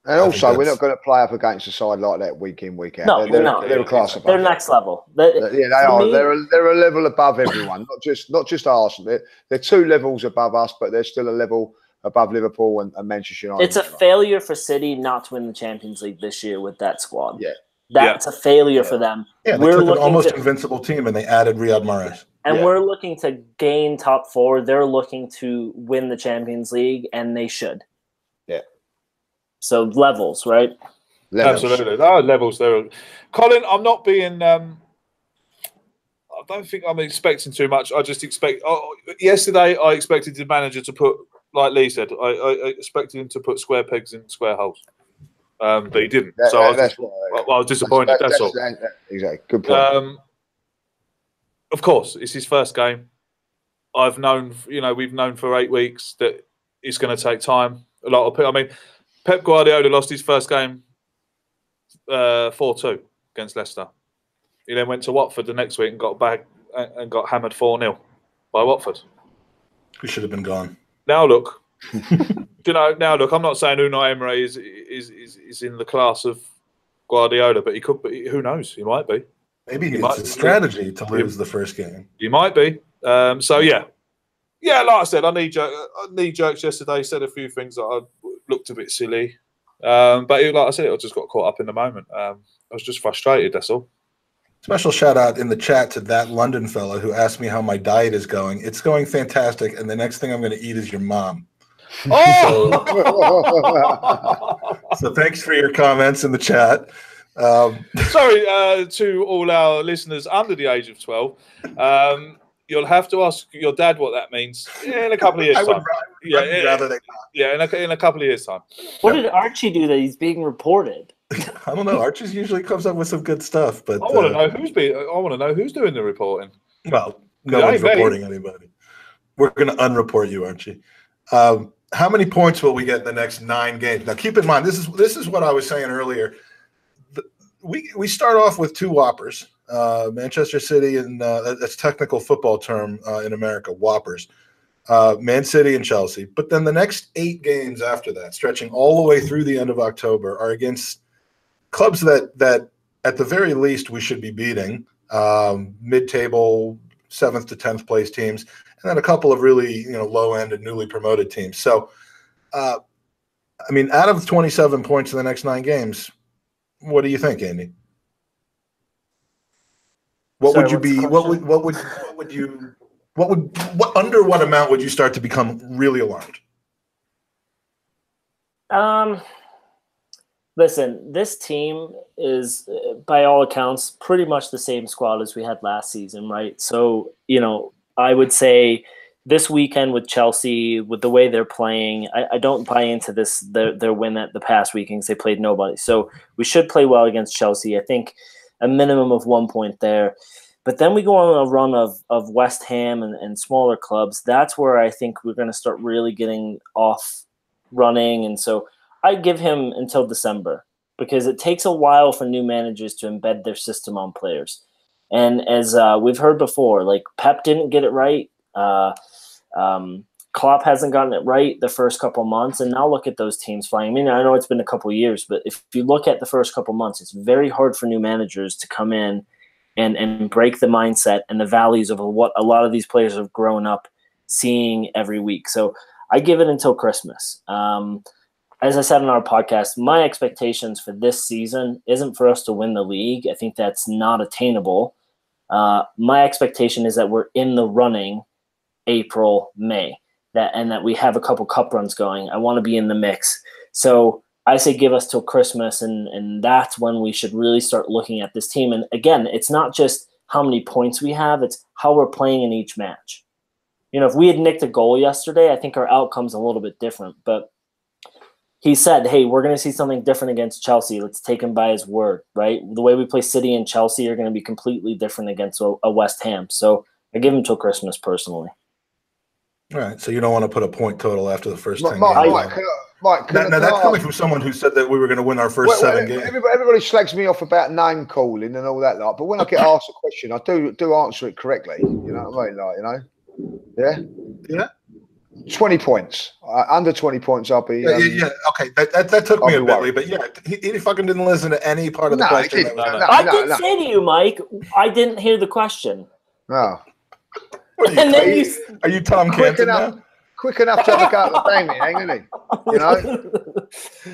And I also, we're not going to play up against a side like that week in, week out. No, they're, they're, not. they're a class above. They're next level. They- Yeah, they are. me- they're a, they're a level above everyone, not just not just Arsenal. They're, they're two levels above us, but they're still a level above Liverpool and, and Manchester United. It's a failure for City not to win the Champions League this year with that squad. Yeah. That's a failure for them. Yeah, they We're took an looking almost to- invincible team and they added Riyad Mahrez. And Yeah. we're looking to gain top four. They're looking to win the Champions League, and they should. Yeah. So levels, right? Levels. Absolutely. No levels there. Colin, I'm not being. Um, I don't think I'm expecting too much. I just expect. Oh, yesterday, I expected the manager to put, like Lee said, I, I, I expected him to put square pegs in square holes, um, but he didn't. That- so I was, that's dis- I was disappointed. that- That's, all. that- that- exactly. Good point. Um, of course, it's his first game. I've known, you know, we've known for eight weeks that it's going to take time. A lot of people. I mean, Pep Guardiola lost his first game uh, four two against Leicester. He then went to Watford the next week and got back and and got hammered four 0 by Watford. Who should have been gone. Now look, <laughs> you know, now look. I'm not saying Unai Emery is is is, is in the class of Guardiola, but he could be. Who knows? He might be. Maybe He it's might- a strategy to lose the first game. He might be. Um, so yeah, yeah. Like I said, I knee jerk, I knee jerks yesterday. Said a few things that I looked a bit silly, um, but it, like I said, I just got caught up in the moment. Um, I was just frustrated. That's all. Special shout out in the chat to that London fella who asked me how my diet is going. It's going fantastic, and the next thing I'm going to eat is your mom. <laughs> Oh, <laughs> So thanks for your comments in the chat. Um, <laughs> sorry uh, to all our listeners under the age of twelve. Um, you'll have to ask your dad what that means in a couple of years' I would time. ra- Yeah, I'd yeah, rather they yeah, in a, in a couple of years' time. What did Archie do that he's being reported? <laughs> I don't know. Archie's usually comes up with some good stuff, but I want to uh, know who's be. I want to know who's doing the reporting. well, no Yeah, I one's bet. reporting anybody. We're going to unreport you, Archie. Um, how many points will we get in the next nine games? Now, keep in mind this is this is what I was saying earlier. The, we we start off with two whoppers, uh, Manchester City, and uh, that's technical football term uh, in America, whoppers. Uh, Man City and Chelsea, but then the next eight games after that, stretching all the way through the end of October, are against clubs that that at the very least we should be beating um, mid-table seventh to tenth place teams, and then a couple of really you know low end and newly promoted teams. So, uh, I mean, out of twenty-seven points in the next nine games, what do you think, Andy? What Sorry, would you be? What would what would what would you? What would what under what amount would you start to become really alarmed? Um, listen, this team is, uh, by all accounts, pretty much the same squad as we had last season, right? So, you know, I would say this weekend with Chelsea, with the way they're playing, I, I don't buy into this their their win at the past weekends. They played nobody, so we should play well against Chelsea. I think a minimum of one point there. But then we go on a run of, of West Ham and, and smaller clubs. That's where I think we're going to start really getting off running. And so I give him until December because it takes a while for new managers to embed their system on players. And as uh, we've heard before, like Pep didn't get it right. Uh, um, Klopp hasn't gotten it right the first couple months, and now look at those teams flying. I mean, I know it's been a couple years, but if you look at the first couple months, it's very hard for new managers to come in and and break the mindset and the values of what a lot of these players have grown up seeing every week. So I give it until Christmas. Um, as I said in our podcast, my expectations for this season isn't for us to win the league. I think that's not attainable. Uh, my expectation is that we're in the running April, May, that and that we have a couple cup runs going. I want to be in the mix. So I say give us till Christmas, and and that's when we should really start looking at this team. And again, it's not just how many points we have; it's how we're playing in each match. You know, if we had nicked a goal yesterday, I think our outcome's a little bit different. But he said, "Hey, we're going to see something different against Chelsea. Let's take him by his word, right? The way we play City and Chelsea are going to be completely different against a, a West Ham. So I give him till Christmas personally. All right, so you don't want to put a point total after the first Mike, ten Mike, games. Mike, can I- Mike, can Now, I- now that's I coming from someone who said that we were going to win our first Well, seven well, games. everybody, everybody slags me off about name calling and all that, like. But when I get <laughs> asked a question, I do do answer it correctly. You know what I mean? Like, you know, yeah. yeah. 20 points. Uh, under 20 points, I'll be. Yeah, Um, yeah, yeah, okay. That, that, that took I'll me a bit, worried. but yeah, he, he fucking didn't listen to any part of the No, question. he that didn't. was No. I did no. say to you, Mike, I didn't hear the question. Oh. What are you, And then are you, you, are you Tom Quick Canton enough, now? quick enough to have a go at the bang me, ain't he? You know?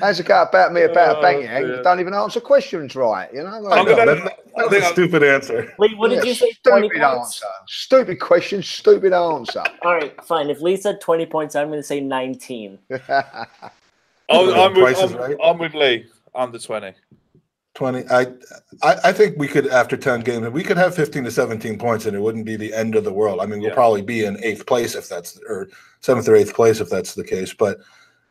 <laughs> How's a go about me about a Oh, bang hang? dear. Don't even answer questions right, you know? I Like, know, gonna- that, that I was think stupid answer. Lee, what did yeah, you say? 20 Stupid points? answer. Stupid question, stupid answer. All right, fine. If Lee said 20 points, I'm going to say 19. <laughs> I'm, I'm, with, is I'm, Right. I'm with Lee. Under 20. 20. I, I I think we could, after 10 games, we could have 15 to 17 points and it wouldn't be the end of the world. I mean, we'll Yeah. probably be in eighth place if that's, or seventh or eighth place if that's the case. But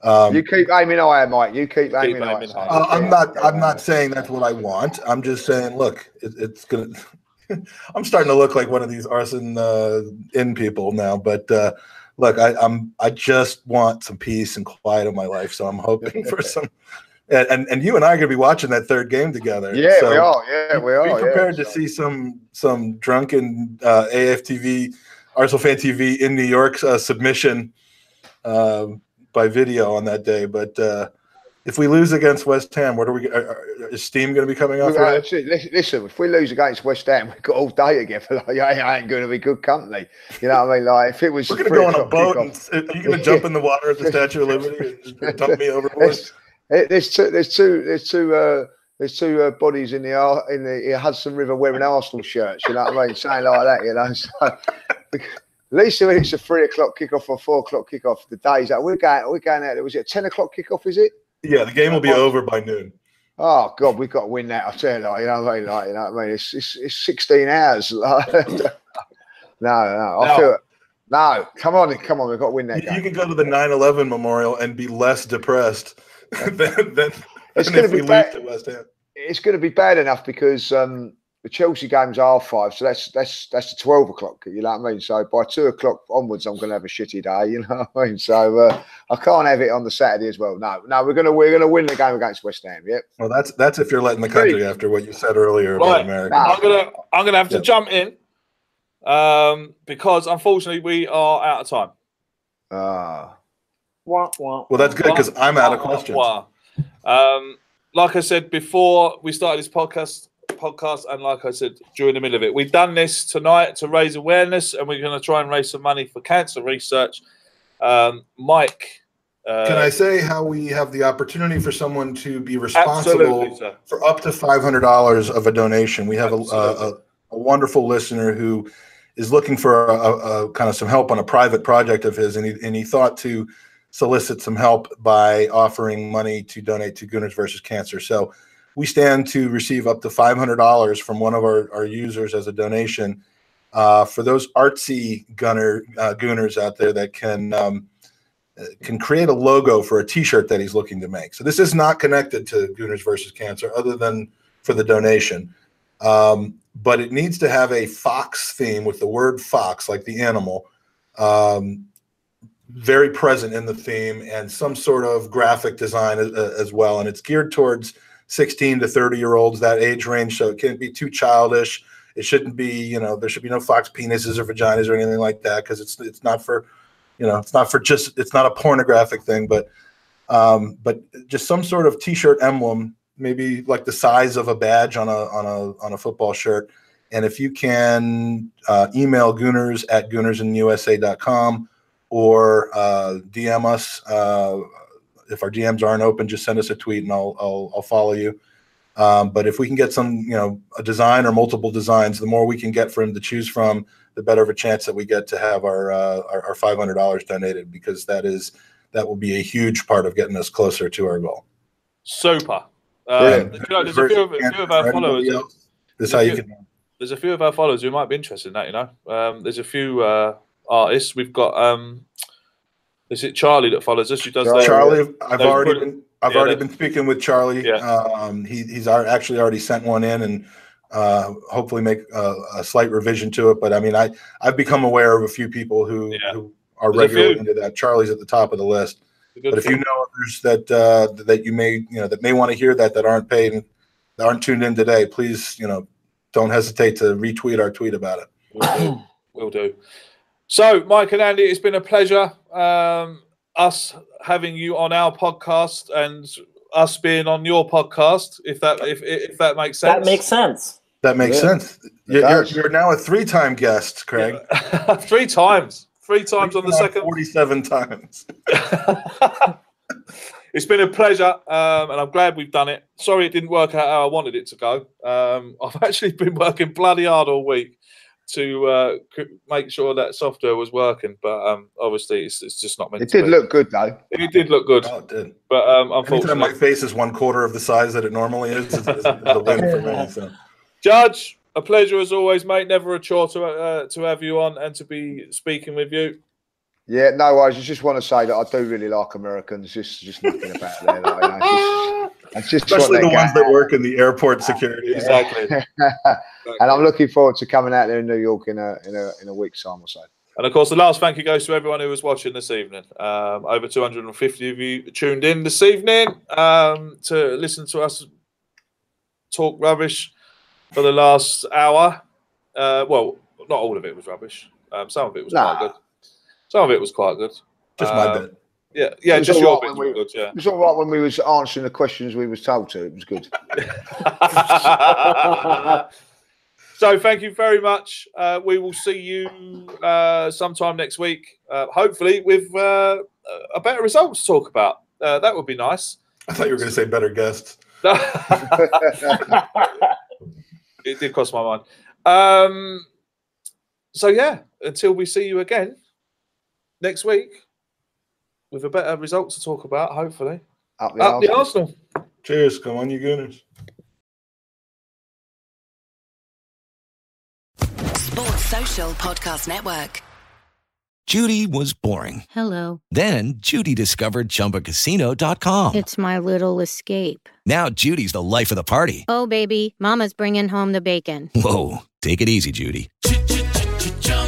um, you keep aiming higher, Mike. You keep aiming higher. aiming higher. Uh, I'm not. I'm not saying that's what I want. I'm just saying, look, it, it's gonna. <laughs> I'm starting to look like one of these arson uh, in people now. But uh, look, I, I'm. I just want some peace and quiet in my life. So I'm hoping for <laughs> some. And, and you and I are gonna be watching that third game together. Yeah, So we are. Yeah, we are. Be yeah. prepared to see some some drunken uh, AFTV, Arsenal fan TV in New York uh, submission um by video on that day. But uh, if we lose against West Ham, what are we? Are, are- is steam going to be coming off? Got- listen, listen, if we lose against West Ham, we've got all day together. Like, <laughs> I ain't going to be good company. You know what I mean? Like, if it was We're going to go on a boat. And, are you going <laughs> to jump in the water at the Statue of Liberty and dump me <laughs> overboard? There's, eh, there's two. There's two. There's two. Uh, there's two uh, bodies in the in the Hudson River wearing Arsenal shirts. You know what I mean? Saying like that. You know. <laughs> So, at least if it's a three o'clock kickoff or four o'clock kickoff, the days that we're going, we're going out. there. Was it a ten o'clock kickoff? Is it? Yeah, the game will be over by noon. Oh God, we've got to win that. I tell you, like, you know what I mean? Like, you know what I mean? It's it's, it's sixteen hours. <laughs> Like, <laughs> no, no, I No. feel it. no. Come on, come on, we've got to win that You, you can go to the 9/11 memorial and be less depressed <laughs> than, than, It's gonna be bad. lose to West Ham. It's going to be bad enough because um, the Chelsea game's half five, so that's that's that's the twelve o'clock. You know what I mean? So by two o'clock onwards, I'm going to have a shitty day. <laughs> You know what I mean? So uh, I can't have it on the Saturday as well. No, no, we're going to we're going to win the game against West Ham. Yep. Well, that's that's if you're letting the country after what you said earlier about America. Nah. I'm gonna I'm gonna have to Yeah. jump in um, because unfortunately we are out of time. Ah, Wah, wah. Well, that's good because I'm out of questions. Um, like I said before we started this podcast, podcast, and like I said during the middle of it, we've done this tonight to raise awareness, and we're going to try and raise some money for cancer research. Um, Mike, uh, Can I say how we have the opportunity for someone to be responsible for up to five hundred dollars of a donation? We have a, a, a wonderful listener who is looking for a, a, a kind of some help on a private project of his, and he and he thought to solicit some help by offering money to donate to Gooners versus Cancer. So we stand to receive up to five hundred dollars from one of our, our users as a donation uh, for those artsy gunner uh, Gooners out there that can. Um, uh, can create a logo for a T-shirt that he's looking to make. So this is not connected to Gooners versus Cancer, other than for the donation. Um, but it needs to have a fox theme with the word fox, like the animal, um, very present in the theme, and some sort of graphic design as, as well. And it's geared towards 16 to 30 year olds, that age range. So it can't be too childish. It shouldn't be, you know, there should be no fox penises or vaginas or anything like that because it's it's not for you know it's not for just it's not a pornographic thing but um but just some sort of t-shirt emblem maybe like the size of a badge on a on a on a football shirt and if you can uh, email gooners at goonersinusa.com or uh, dm us uh, if our dms aren't open just send us a tweet and i'll i'll, I'll follow you um, but if we can get some you know a design or multiple designs the more we can get for him to choose from the better of a chance that we get to have our uh, our, our five hundred dollars donated because that is that will be a huge part of getting us closer to our goal. Super. Um, there's a few of, a few of our followers. This is how you can. There's a few of our followers who might be interested in that. You know, um, there's a few uh, artists. We've got. Um, is it Charlie that follows us? Who does that? Charlie, I've Those already brilliant- been I've yeah, already been speaking with Charlie. Yeah. Um, he, he's actually already sent one in and uh, hopefully make a, a slight revision to it. But I mean, I I've become aware of a few people who, Yeah. who are There's regularly into that. Charlie's at the top of the list. But if you know others that uh, that you may you know that may want to hear that that aren't paid and that aren't tuned in today, please you know don't hesitate to retweet our tweet about it. Will do. Will do. So, Mike and Andy, it's been a pleasure um, us having you on our podcast and us being on your podcast. If that if if that makes sense. That makes sense. That makes Yeah, sense. You're, you're, you're now a three-time guest, Craig. <laughs> three times. Three times on the second. Forty-seven times. <laughs> it's been a pleasure, um, and I'm glad we've done it. Sorry it didn't work out how I wanted it to go. Um, <laughs> I've actually been working bloody hard all week to uh, make sure that software was working, but um, obviously it's, it's just not meant It to did be. look good though. It did look good, Oh, it did. but um, Anytime unfortunately, my face is one quarter of the size that it normally is, it's, it's a win for me. So. Judge, a pleasure as always, mate. Never a chore to uh, to have you on and to be speaking with you. Yeah, no worries. I just want to say that I do really like Americans. Just, just nothing about there. Especially the ones go- that work in the airport security. Exactly. <laughs> and I'm looking forward to coming out there in New York in a in a in a week's time or so. And of course, the last thank you goes to everyone who was watching this evening. Um, over 250 of you tuned in this evening um, to listen to us talk rubbish for the last hour. Uh, well, not all of it was rubbish. Um, some of it was Nah. quite good. Some of it was quite good. Just my Um, bit. Yeah, yeah, It was just your right bits when we- good. Yeah. It was all right when we was answering the questions we was told to. It was good. <laughs> so thank you very much. Uh, we will see you uh, sometime next week, uh, hopefully with uh, a better result to talk about. Uh, that would be nice. I thought you were going to say better guests. <laughs> it did cross my mind. Um, so yeah, until we see you again next week with a better result to talk about, hopefully. Up the Up the. Arsenal. Cheers. Come on, you Gooners. Sports Social Podcast Network. Judy was boring. Hello. Then Judy discovered ChumbaCasino.com. It's my little escape. Now Judy's the life of the party. Oh, baby, Mama's bringing home the bacon. Whoa, take it easy, Judy.